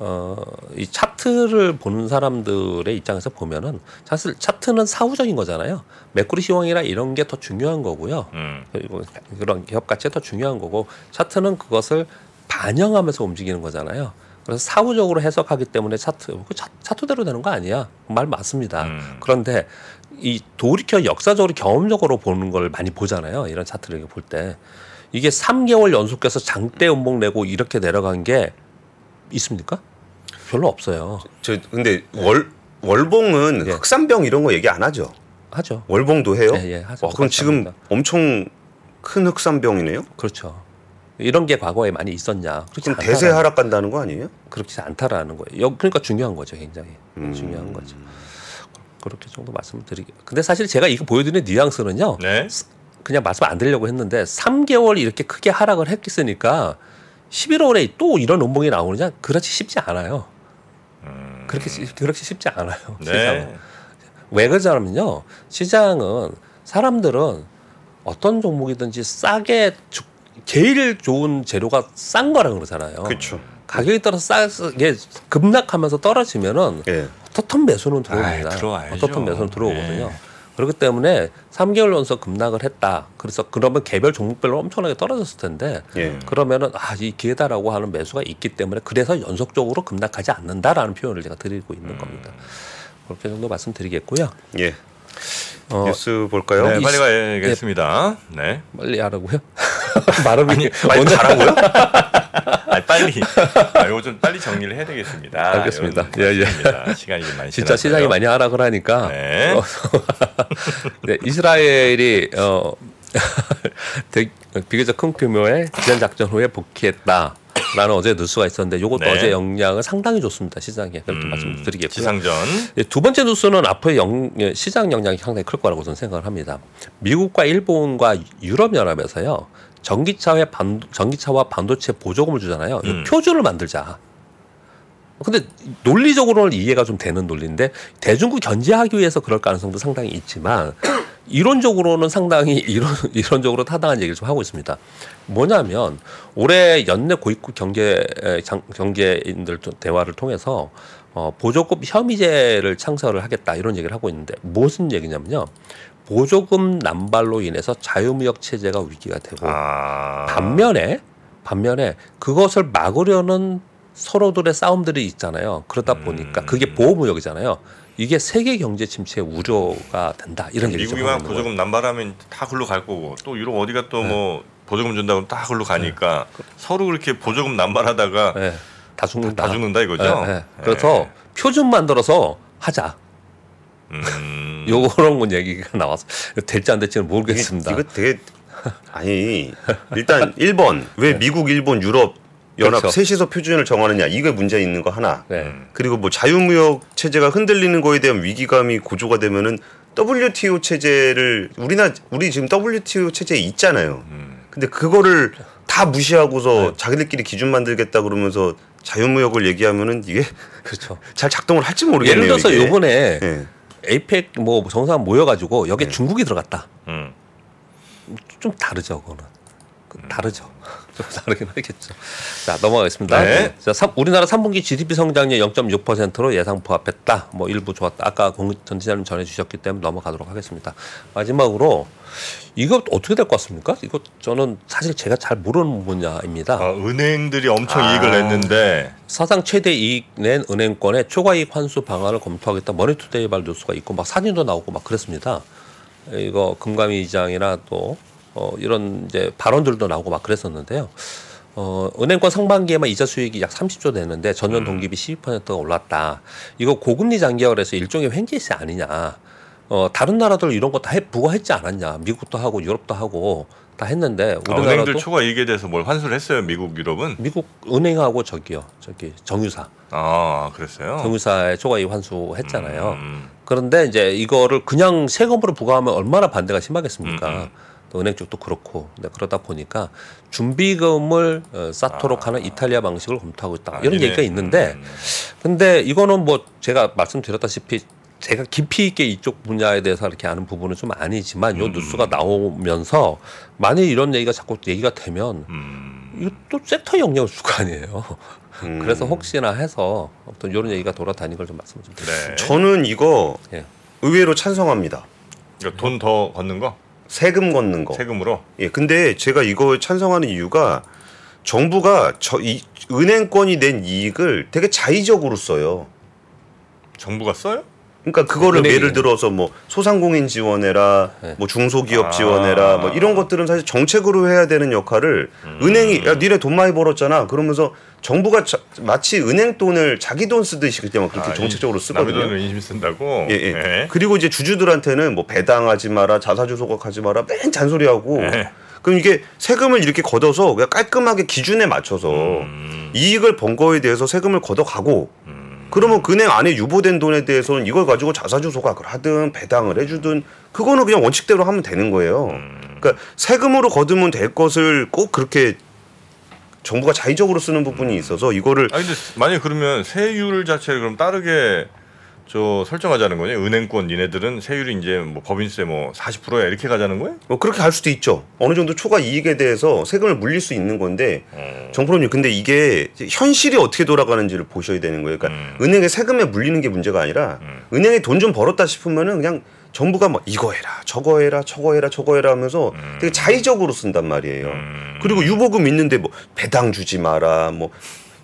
[SPEAKER 3] 어, 이 차트를 보는 사람들의 입장에서 보면은 사실 차트는 사후적인 거잖아요. 매크로 시황이나 이런 게 더 중요한 거고요.
[SPEAKER 2] 음.
[SPEAKER 3] 그리고 그런 기업 가치가 더 중요한 거고 차트는 그것을 반영하면서 움직이는 거잖아요. 그래서 사후적으로 해석하기 때문에 차트 그 차, 차트대로 되는 거 아니야 말 맞습니다.
[SPEAKER 2] 음.
[SPEAKER 3] 그런데 이 돌이켜 역사적으로 경험적으로 보는 걸 많이 보잖아요. 이런 차트를 볼 때 이게 3개월 연속해서 장대 음봉 내고 이렇게 내려간 게 있습니까? 별로 없어요.
[SPEAKER 1] 저 근데 월 월봉은
[SPEAKER 3] 예.
[SPEAKER 1] 흑산병 이런 거 얘기 안 하죠.
[SPEAKER 3] 하죠.
[SPEAKER 1] 월봉도 해요?
[SPEAKER 3] 예, 예, 하죠.
[SPEAKER 1] 와, 그럼 지금
[SPEAKER 3] 합니다.
[SPEAKER 1] 엄청 큰 흑산병이네요.
[SPEAKER 3] 그렇죠. 이런 게 과거에 많이 있었냐? 그렇지
[SPEAKER 1] 그럼 대세 하락 간다는 거 아니에요?
[SPEAKER 3] 그렇지 않다라는 거예요. 여- 그러니까 중요한 거죠, 굉장히
[SPEAKER 1] 음.
[SPEAKER 3] 중요한 거죠. 그렇게 정도 말씀을 드리게. 근데 사실 제가 이거 보여드리는 뉘앙스는요.
[SPEAKER 2] 네.
[SPEAKER 3] 그냥 말씀 안 드리려고 했는데 3개월 이렇게 크게 하락을 했으니까 11월에 또 이런 음봉이 나오느냐? 그렇지 쉽지 않아요. 그렇게 쉽- 그렇게 쉽지 않아요. 시장은.
[SPEAKER 2] 네.
[SPEAKER 3] 왜 그러냐면요. 시장은 사람들은 어떤 종목이든지 싸게 주- 제일 좋은 재료가 싼 거라 그러잖아요.
[SPEAKER 1] 그렇죠.
[SPEAKER 3] 가격이 떨어서 싸 이게 급락하면서 떨어지면은
[SPEAKER 1] 예.
[SPEAKER 3] 어떻든 매수는 들어옵니다.
[SPEAKER 2] 들어와야죠.
[SPEAKER 3] 어떻든 매수는 들어오거든요.
[SPEAKER 2] 네.
[SPEAKER 3] 그렇기 때문에 3개월 연속 급락을 했다. 그래서 그러면 개별 종목별로 엄청나게 떨어졌을 텐데
[SPEAKER 1] 예.
[SPEAKER 3] 그러면은 아 이 기회다라고 하는 매수가 있기 때문에 그래서 연속적으로 급락하지 않는다라는 표현을 제가 드리고 있는 겁니다. 그렇게 정도 말씀드리겠고요.
[SPEAKER 1] 예.
[SPEAKER 3] 어,
[SPEAKER 1] 뉴스 볼까요?
[SPEAKER 2] 네,
[SPEAKER 3] 이-
[SPEAKER 2] 빨리 가야겠습니다. 네.
[SPEAKER 3] 빨리 하라고요? 발음이
[SPEAKER 1] 빨리
[SPEAKER 3] 오늘
[SPEAKER 1] 가라고요?
[SPEAKER 2] 아, 빨리. 아, 이거 좀 빨리 정리를 해야 되겠습니다.
[SPEAKER 3] 알겠습니다. 예, 예.
[SPEAKER 2] 시간이 좀 많이
[SPEAKER 3] 진짜. 시장이 많이 하라 그러니까
[SPEAKER 2] 네.
[SPEAKER 3] 어, 네, 이스라엘이 어, 대- 비교적 큰 규모의 지연 작전 후에 복귀했다. 라는 어제 뉴스가 있었는데 이것도
[SPEAKER 2] 네.
[SPEAKER 3] 어제 영향을 상당히 좋습니다 시장에 그렇게
[SPEAKER 2] 음,
[SPEAKER 3] 말씀드리겠고요.
[SPEAKER 2] 지상전.
[SPEAKER 3] 예, 두 번째 뉴스는 앞으로 영, 예, 시장 영향이 상당히 클 거라고 저는 생각을 합니다. 미국과 일본과 유럽 연합에서요 전기차와 반 전기차와 반도체 보조금을 주잖아요. 이
[SPEAKER 2] 음.
[SPEAKER 3] 표준을 만들자. 근데 논리적으로는 이해가 좀 되는 논리인데 대중국 견제하기 위해서 그럴 가능성도 상당히 있지만 이론적으로는 상당히 이론 이론적으로 타당한 얘기를 좀 하고 있습니다. 뭐냐면 올해 연내 고위급 경제 장- 경제인들 또 대화를 통해서 어, 보조금 혐의제를 창설을 하겠다 이런 얘기를 하고 있는데 무슨 얘기냐면요. 보조금 남발로 인해서 자유무역 체제가 위기가 되고
[SPEAKER 2] 아.
[SPEAKER 3] 반면에 반면에 그것을 막으려는 서로들의 싸움들이 있잖아요. 그러다
[SPEAKER 2] 음.
[SPEAKER 3] 보니까 그게 보호무역이잖아요. 이게 세계 경제 침체에 우려가 된다 이런 얘기 좀
[SPEAKER 2] 미국이만
[SPEAKER 3] 거예요.
[SPEAKER 2] 보조금 남발하면 다 글로 갈 거고 또 유럽 어디가
[SPEAKER 3] 네.
[SPEAKER 2] 또뭐 보조금 준다고 다 글로 가니까 서로 그렇게 보조금 남발하다가
[SPEAKER 3] 예, 다 죽는다.
[SPEAKER 2] 다 죽는다 이거죠.
[SPEAKER 3] 예, 예. 그래서 표준 만들어서 하자.
[SPEAKER 2] 음.
[SPEAKER 3] 요런 건 얘기가 나와서 될지 안 될지는 모르겠습니다.
[SPEAKER 1] 이거 되게 아니 일단 1번 왜 미국, 일본, 유럽 연합
[SPEAKER 3] 그렇죠.
[SPEAKER 1] 셋이서 표준을 정하느냐 이게 문제 있는 거 하나.
[SPEAKER 3] 네.
[SPEAKER 1] 그리고 뭐 자유무역 체제가 흔들리는 거에 대한 위기감이 고조가 되면은 WTO 체제를 우리나 우리 지금 WTO 체제에 있잖아요.
[SPEAKER 2] 음.
[SPEAKER 1] 근데 그거를 다 무시하고서
[SPEAKER 3] 네.
[SPEAKER 1] 자기들끼리 기준 만들겠다 그러면서 자유무역을 얘기하면은 이게
[SPEAKER 3] 그렇죠.
[SPEAKER 1] 잘 작동을 할지 모르겠네요.
[SPEAKER 3] 예를 들어서
[SPEAKER 1] 이게.
[SPEAKER 3] 요번에
[SPEAKER 1] 예.
[SPEAKER 3] APEC 뭐 정상 모여가지고 여기에 중국이 들어갔다.
[SPEAKER 2] 음.
[SPEAKER 3] 좀 다르죠, 그거는. 그 다르죠. 좀 다르긴 하겠죠. 자, 넘어가겠습니다.
[SPEAKER 2] 네.
[SPEAKER 3] 자, 삼- 우리나라 3분기 GDP 성장률 0.6%로 예상 부합했다. 뭐 일부 좋았다. 아까 공- 전 지사님 전해 주셨기 때문에 넘어가도록 하겠습니다. 마지막으로 이거 어떻게 될 것 같습니까? 이거 저는 사실 제가 잘 모르는 분야입니다.
[SPEAKER 2] 아, 은행들이 엄청
[SPEAKER 1] 아.
[SPEAKER 2] 이익을 냈는데
[SPEAKER 3] 사상 최대 이익 낸 은행권의 초과 이익 환수 방안을 검토하겠다. 머니투데이 발 뉴스가 있고 막 사진도 나오고 막 그랬습니다. 이거 금감위 의장이나 또 어, 이런 이제 발언들도 나오고 막 그랬었는데요. 어, 은행권 상반기에만 이자 수익이 약 30조 됐는데 전년 동기비 12%가 올랐다. 이거 고금리 장기화에서 일종의 횡재세 아니냐. 어, 다른 나라들 이런 거 다 부과했지 않았냐. 미국도 하고 유럽도 하고 다 했는데
[SPEAKER 2] 아,
[SPEAKER 3] 우리나라도
[SPEAKER 2] 은행들 초과 이익에 대해서 뭘 환수를 했어요 미국 유럽은
[SPEAKER 3] 미국 은행하고 저기요. 저기 정유사.
[SPEAKER 2] 아 그랬어요.
[SPEAKER 3] 정유사에 초과 이익 환수했잖아요.
[SPEAKER 2] 음.
[SPEAKER 3] 그런데 이제 이거를 그냥 세금으로 부과하면 얼마나 반대가 심하겠습니까?
[SPEAKER 2] 음, 음.
[SPEAKER 3] 또 은행 쪽도 그렇고 근데 그러다 보니까 준비금을 어, 쌓도록 하는 이탈리아 방식을 검토하고 있다 이런
[SPEAKER 2] 아. 아니네.
[SPEAKER 3] 얘기가 있는데
[SPEAKER 2] 음.
[SPEAKER 3] 근데 이거는 뭐 제가 말씀드렸다시피 제가 깊이 있게 이쪽 분야에 대해서 이렇게 아는 부분은 좀 아니지만 요
[SPEAKER 2] 음.
[SPEAKER 3] 뉴스가 나오면서 만약 이런 얘기가 자꾸 얘기가 되면
[SPEAKER 2] 음.
[SPEAKER 3] 이거 또 섹터 영향을 줄 거 아니에요.
[SPEAKER 1] 음.
[SPEAKER 3] 그래서 혹시나 해서 어떤 이런 얘기가 돌아다니는 걸 좀 말씀 좀 드릴게요.
[SPEAKER 2] 네.
[SPEAKER 1] 저는 이거
[SPEAKER 3] 예.
[SPEAKER 1] 의외로 찬성합니다.
[SPEAKER 2] 그러니까 돈더 걷는 거
[SPEAKER 1] 세금 걷는 거.
[SPEAKER 2] 세금으로.
[SPEAKER 1] 예, 근데 제가 이거 찬성하는 이유가 정부가 저 이 은행권이 낸 이익을 되게 자의적으로 써요.
[SPEAKER 2] 정부가 써요?
[SPEAKER 1] 그러니까 그거를
[SPEAKER 3] 은행이.
[SPEAKER 1] 예를 들어서 뭐 소상공인 지원해라,
[SPEAKER 3] 네.
[SPEAKER 1] 뭐 중소기업
[SPEAKER 2] 아.
[SPEAKER 1] 지원해라, 뭐 이런 것들은 사실 정책으로 해야 되는 역할을
[SPEAKER 2] 음.
[SPEAKER 1] 은행이 야 니네 돈 많이 벌었잖아. 그러면서 정부가 자- 마치 은행 돈을 자기 돈 쓰듯이 그때 막 그렇게
[SPEAKER 2] 아,
[SPEAKER 1] 정책적으로
[SPEAKER 2] 이-
[SPEAKER 1] 쓰거든요.
[SPEAKER 2] 남의 돈을 인심 쓴다고.
[SPEAKER 1] 예, 예.
[SPEAKER 2] 네.
[SPEAKER 1] 그리고 이제 주주들한테는 뭐 배당하지 마라, 자사주 소각하지 마라, 맨 잔소리하고.
[SPEAKER 2] 네.
[SPEAKER 1] 그럼 이게 세금을 이렇게 걷어서 그냥 깔끔하게 기준에 맞춰서
[SPEAKER 2] 음.
[SPEAKER 1] 이익을 번 거에 대해서 세금을 걷어가고
[SPEAKER 2] 음.
[SPEAKER 1] 그러면 은행 안에 유보된 돈에 대해서는 이걸 가지고 자사주 소각을 하든 배당을 해주든 그거는 그냥 원칙대로 하면 되는 거예요.
[SPEAKER 2] 음.
[SPEAKER 1] 그러니까 세금으로 거두면 될 것을 꼭 그렇게 정부가 자의적으로 쓰는 부분이 있어서 이거를
[SPEAKER 2] 아니 근데 만약 그러면 세율 자체를 그럼 다르게 저 설정하자는 거냐? 은행권 니네들은 세율이 이제 뭐 법인세 뭐 40%야 이렇게 가자는 거예요?
[SPEAKER 1] 뭐 그렇게 갈 수도 있죠. 어느 정도 초과 이익에 대해서 세금을 물릴 수 있는 건데
[SPEAKER 2] 어.
[SPEAKER 1] 정프로님 근데 이게 현실이 어떻게 돌아가는지를 보셔야 되는 거예요. 그러니까
[SPEAKER 2] 음.
[SPEAKER 1] 은행에 세금에 물리는 게 문제가 아니라
[SPEAKER 2] 음.
[SPEAKER 1] 은행에 돈 좀 벌었다 싶으면은 그냥 정부가 뭐 이거 해라 저거 해라 저거 해라 저거 해라 하면서 되게 자의적으로 쓴단 말이에요.
[SPEAKER 2] 음.
[SPEAKER 1] 그리고 유보금 있는데 뭐 배당 주지 마라 뭐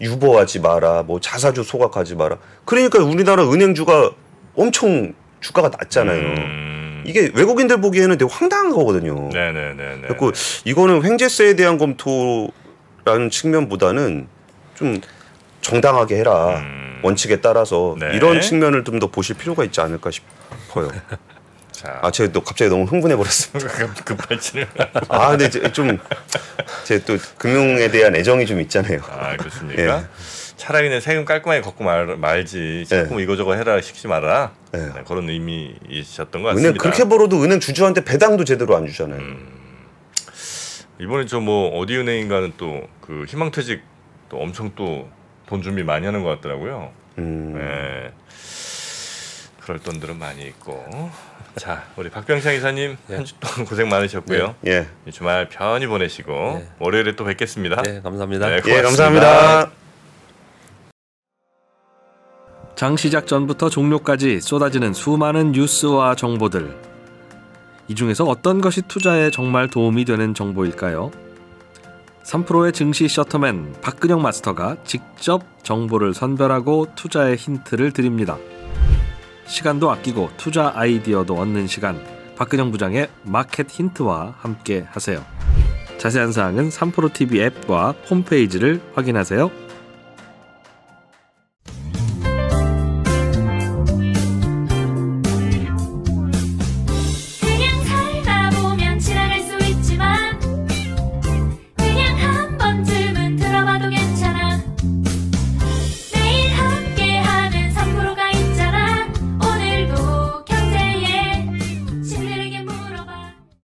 [SPEAKER 1] 유보하지 마라 뭐 자사주 소각하지 마라. 그러니까 우리나라 은행주가 엄청 주가가 낮잖아요.
[SPEAKER 2] 음.
[SPEAKER 1] 이게 외국인들 보기에는 되게 황당한 거거든요.
[SPEAKER 2] 네네네.
[SPEAKER 1] 그리고 이거는 횡재세에 대한 검토라는 측면보다는 좀 정당하게 해라
[SPEAKER 2] 음.
[SPEAKER 1] 원칙에 따라서
[SPEAKER 2] 네.
[SPEAKER 1] 이런 측면을 좀 더 보실 필요가 있지 않을까 싶어요.
[SPEAKER 2] 자,
[SPEAKER 1] 아 제가 또 갑자기 너무 흥분해 버렸습니다.
[SPEAKER 2] 급발진을.
[SPEAKER 1] 아 근데 좀 제 또 금융에 대한 애정이 좀 있잖아요.
[SPEAKER 2] 아 그렇습니까?
[SPEAKER 1] 예.
[SPEAKER 2] 차라리 그냥 세금 깔끔하게 걷고 말, 말지 자꾸 이거저거 해라 시키지 말아라
[SPEAKER 1] 예.
[SPEAKER 2] 네, 그런 의미이셨던 것
[SPEAKER 1] 은행
[SPEAKER 2] 같습니다.
[SPEAKER 1] 그렇게 벌어도 은행 주주한테 배당도 제대로 안 주잖아요.
[SPEAKER 2] 음. 이번에 저 뭐 어디 은행인가는 또 그 희망퇴직 또 엄청 또 돈 준비 많이 하는 것 같더라고요.
[SPEAKER 1] 음.
[SPEAKER 2] 네. 그럴 돈들은 많이 있고. 자, 우리 박병창 이사님
[SPEAKER 3] 예.
[SPEAKER 2] 한주 동안 고생 많으셨고요.
[SPEAKER 1] 예.
[SPEAKER 2] 이 주말 편히 보내시고
[SPEAKER 3] 네.
[SPEAKER 2] 월요일에 또 뵙겠습니다.
[SPEAKER 3] 네, 감사합니다.
[SPEAKER 2] 네,
[SPEAKER 1] 예. 감사합니다.
[SPEAKER 5] 장 시작 전부터 종료까지 쏟아지는 수많은 뉴스와 정보들. 이 중에서 어떤 것이 투자에 정말 도움이 되는 정보일까요? 3프로의 증시 셔터맨 박근영 마스터가 직접 정보를 선별하고 투자의 힌트를 드립니다. 시간도 아끼고 투자 아이디어도 얻는 시간. 박근영 부장의 마켓 힌트와 함께 하세요. 자세한 사항은 3프로 TV 앱과 홈페이지를 확인하세요.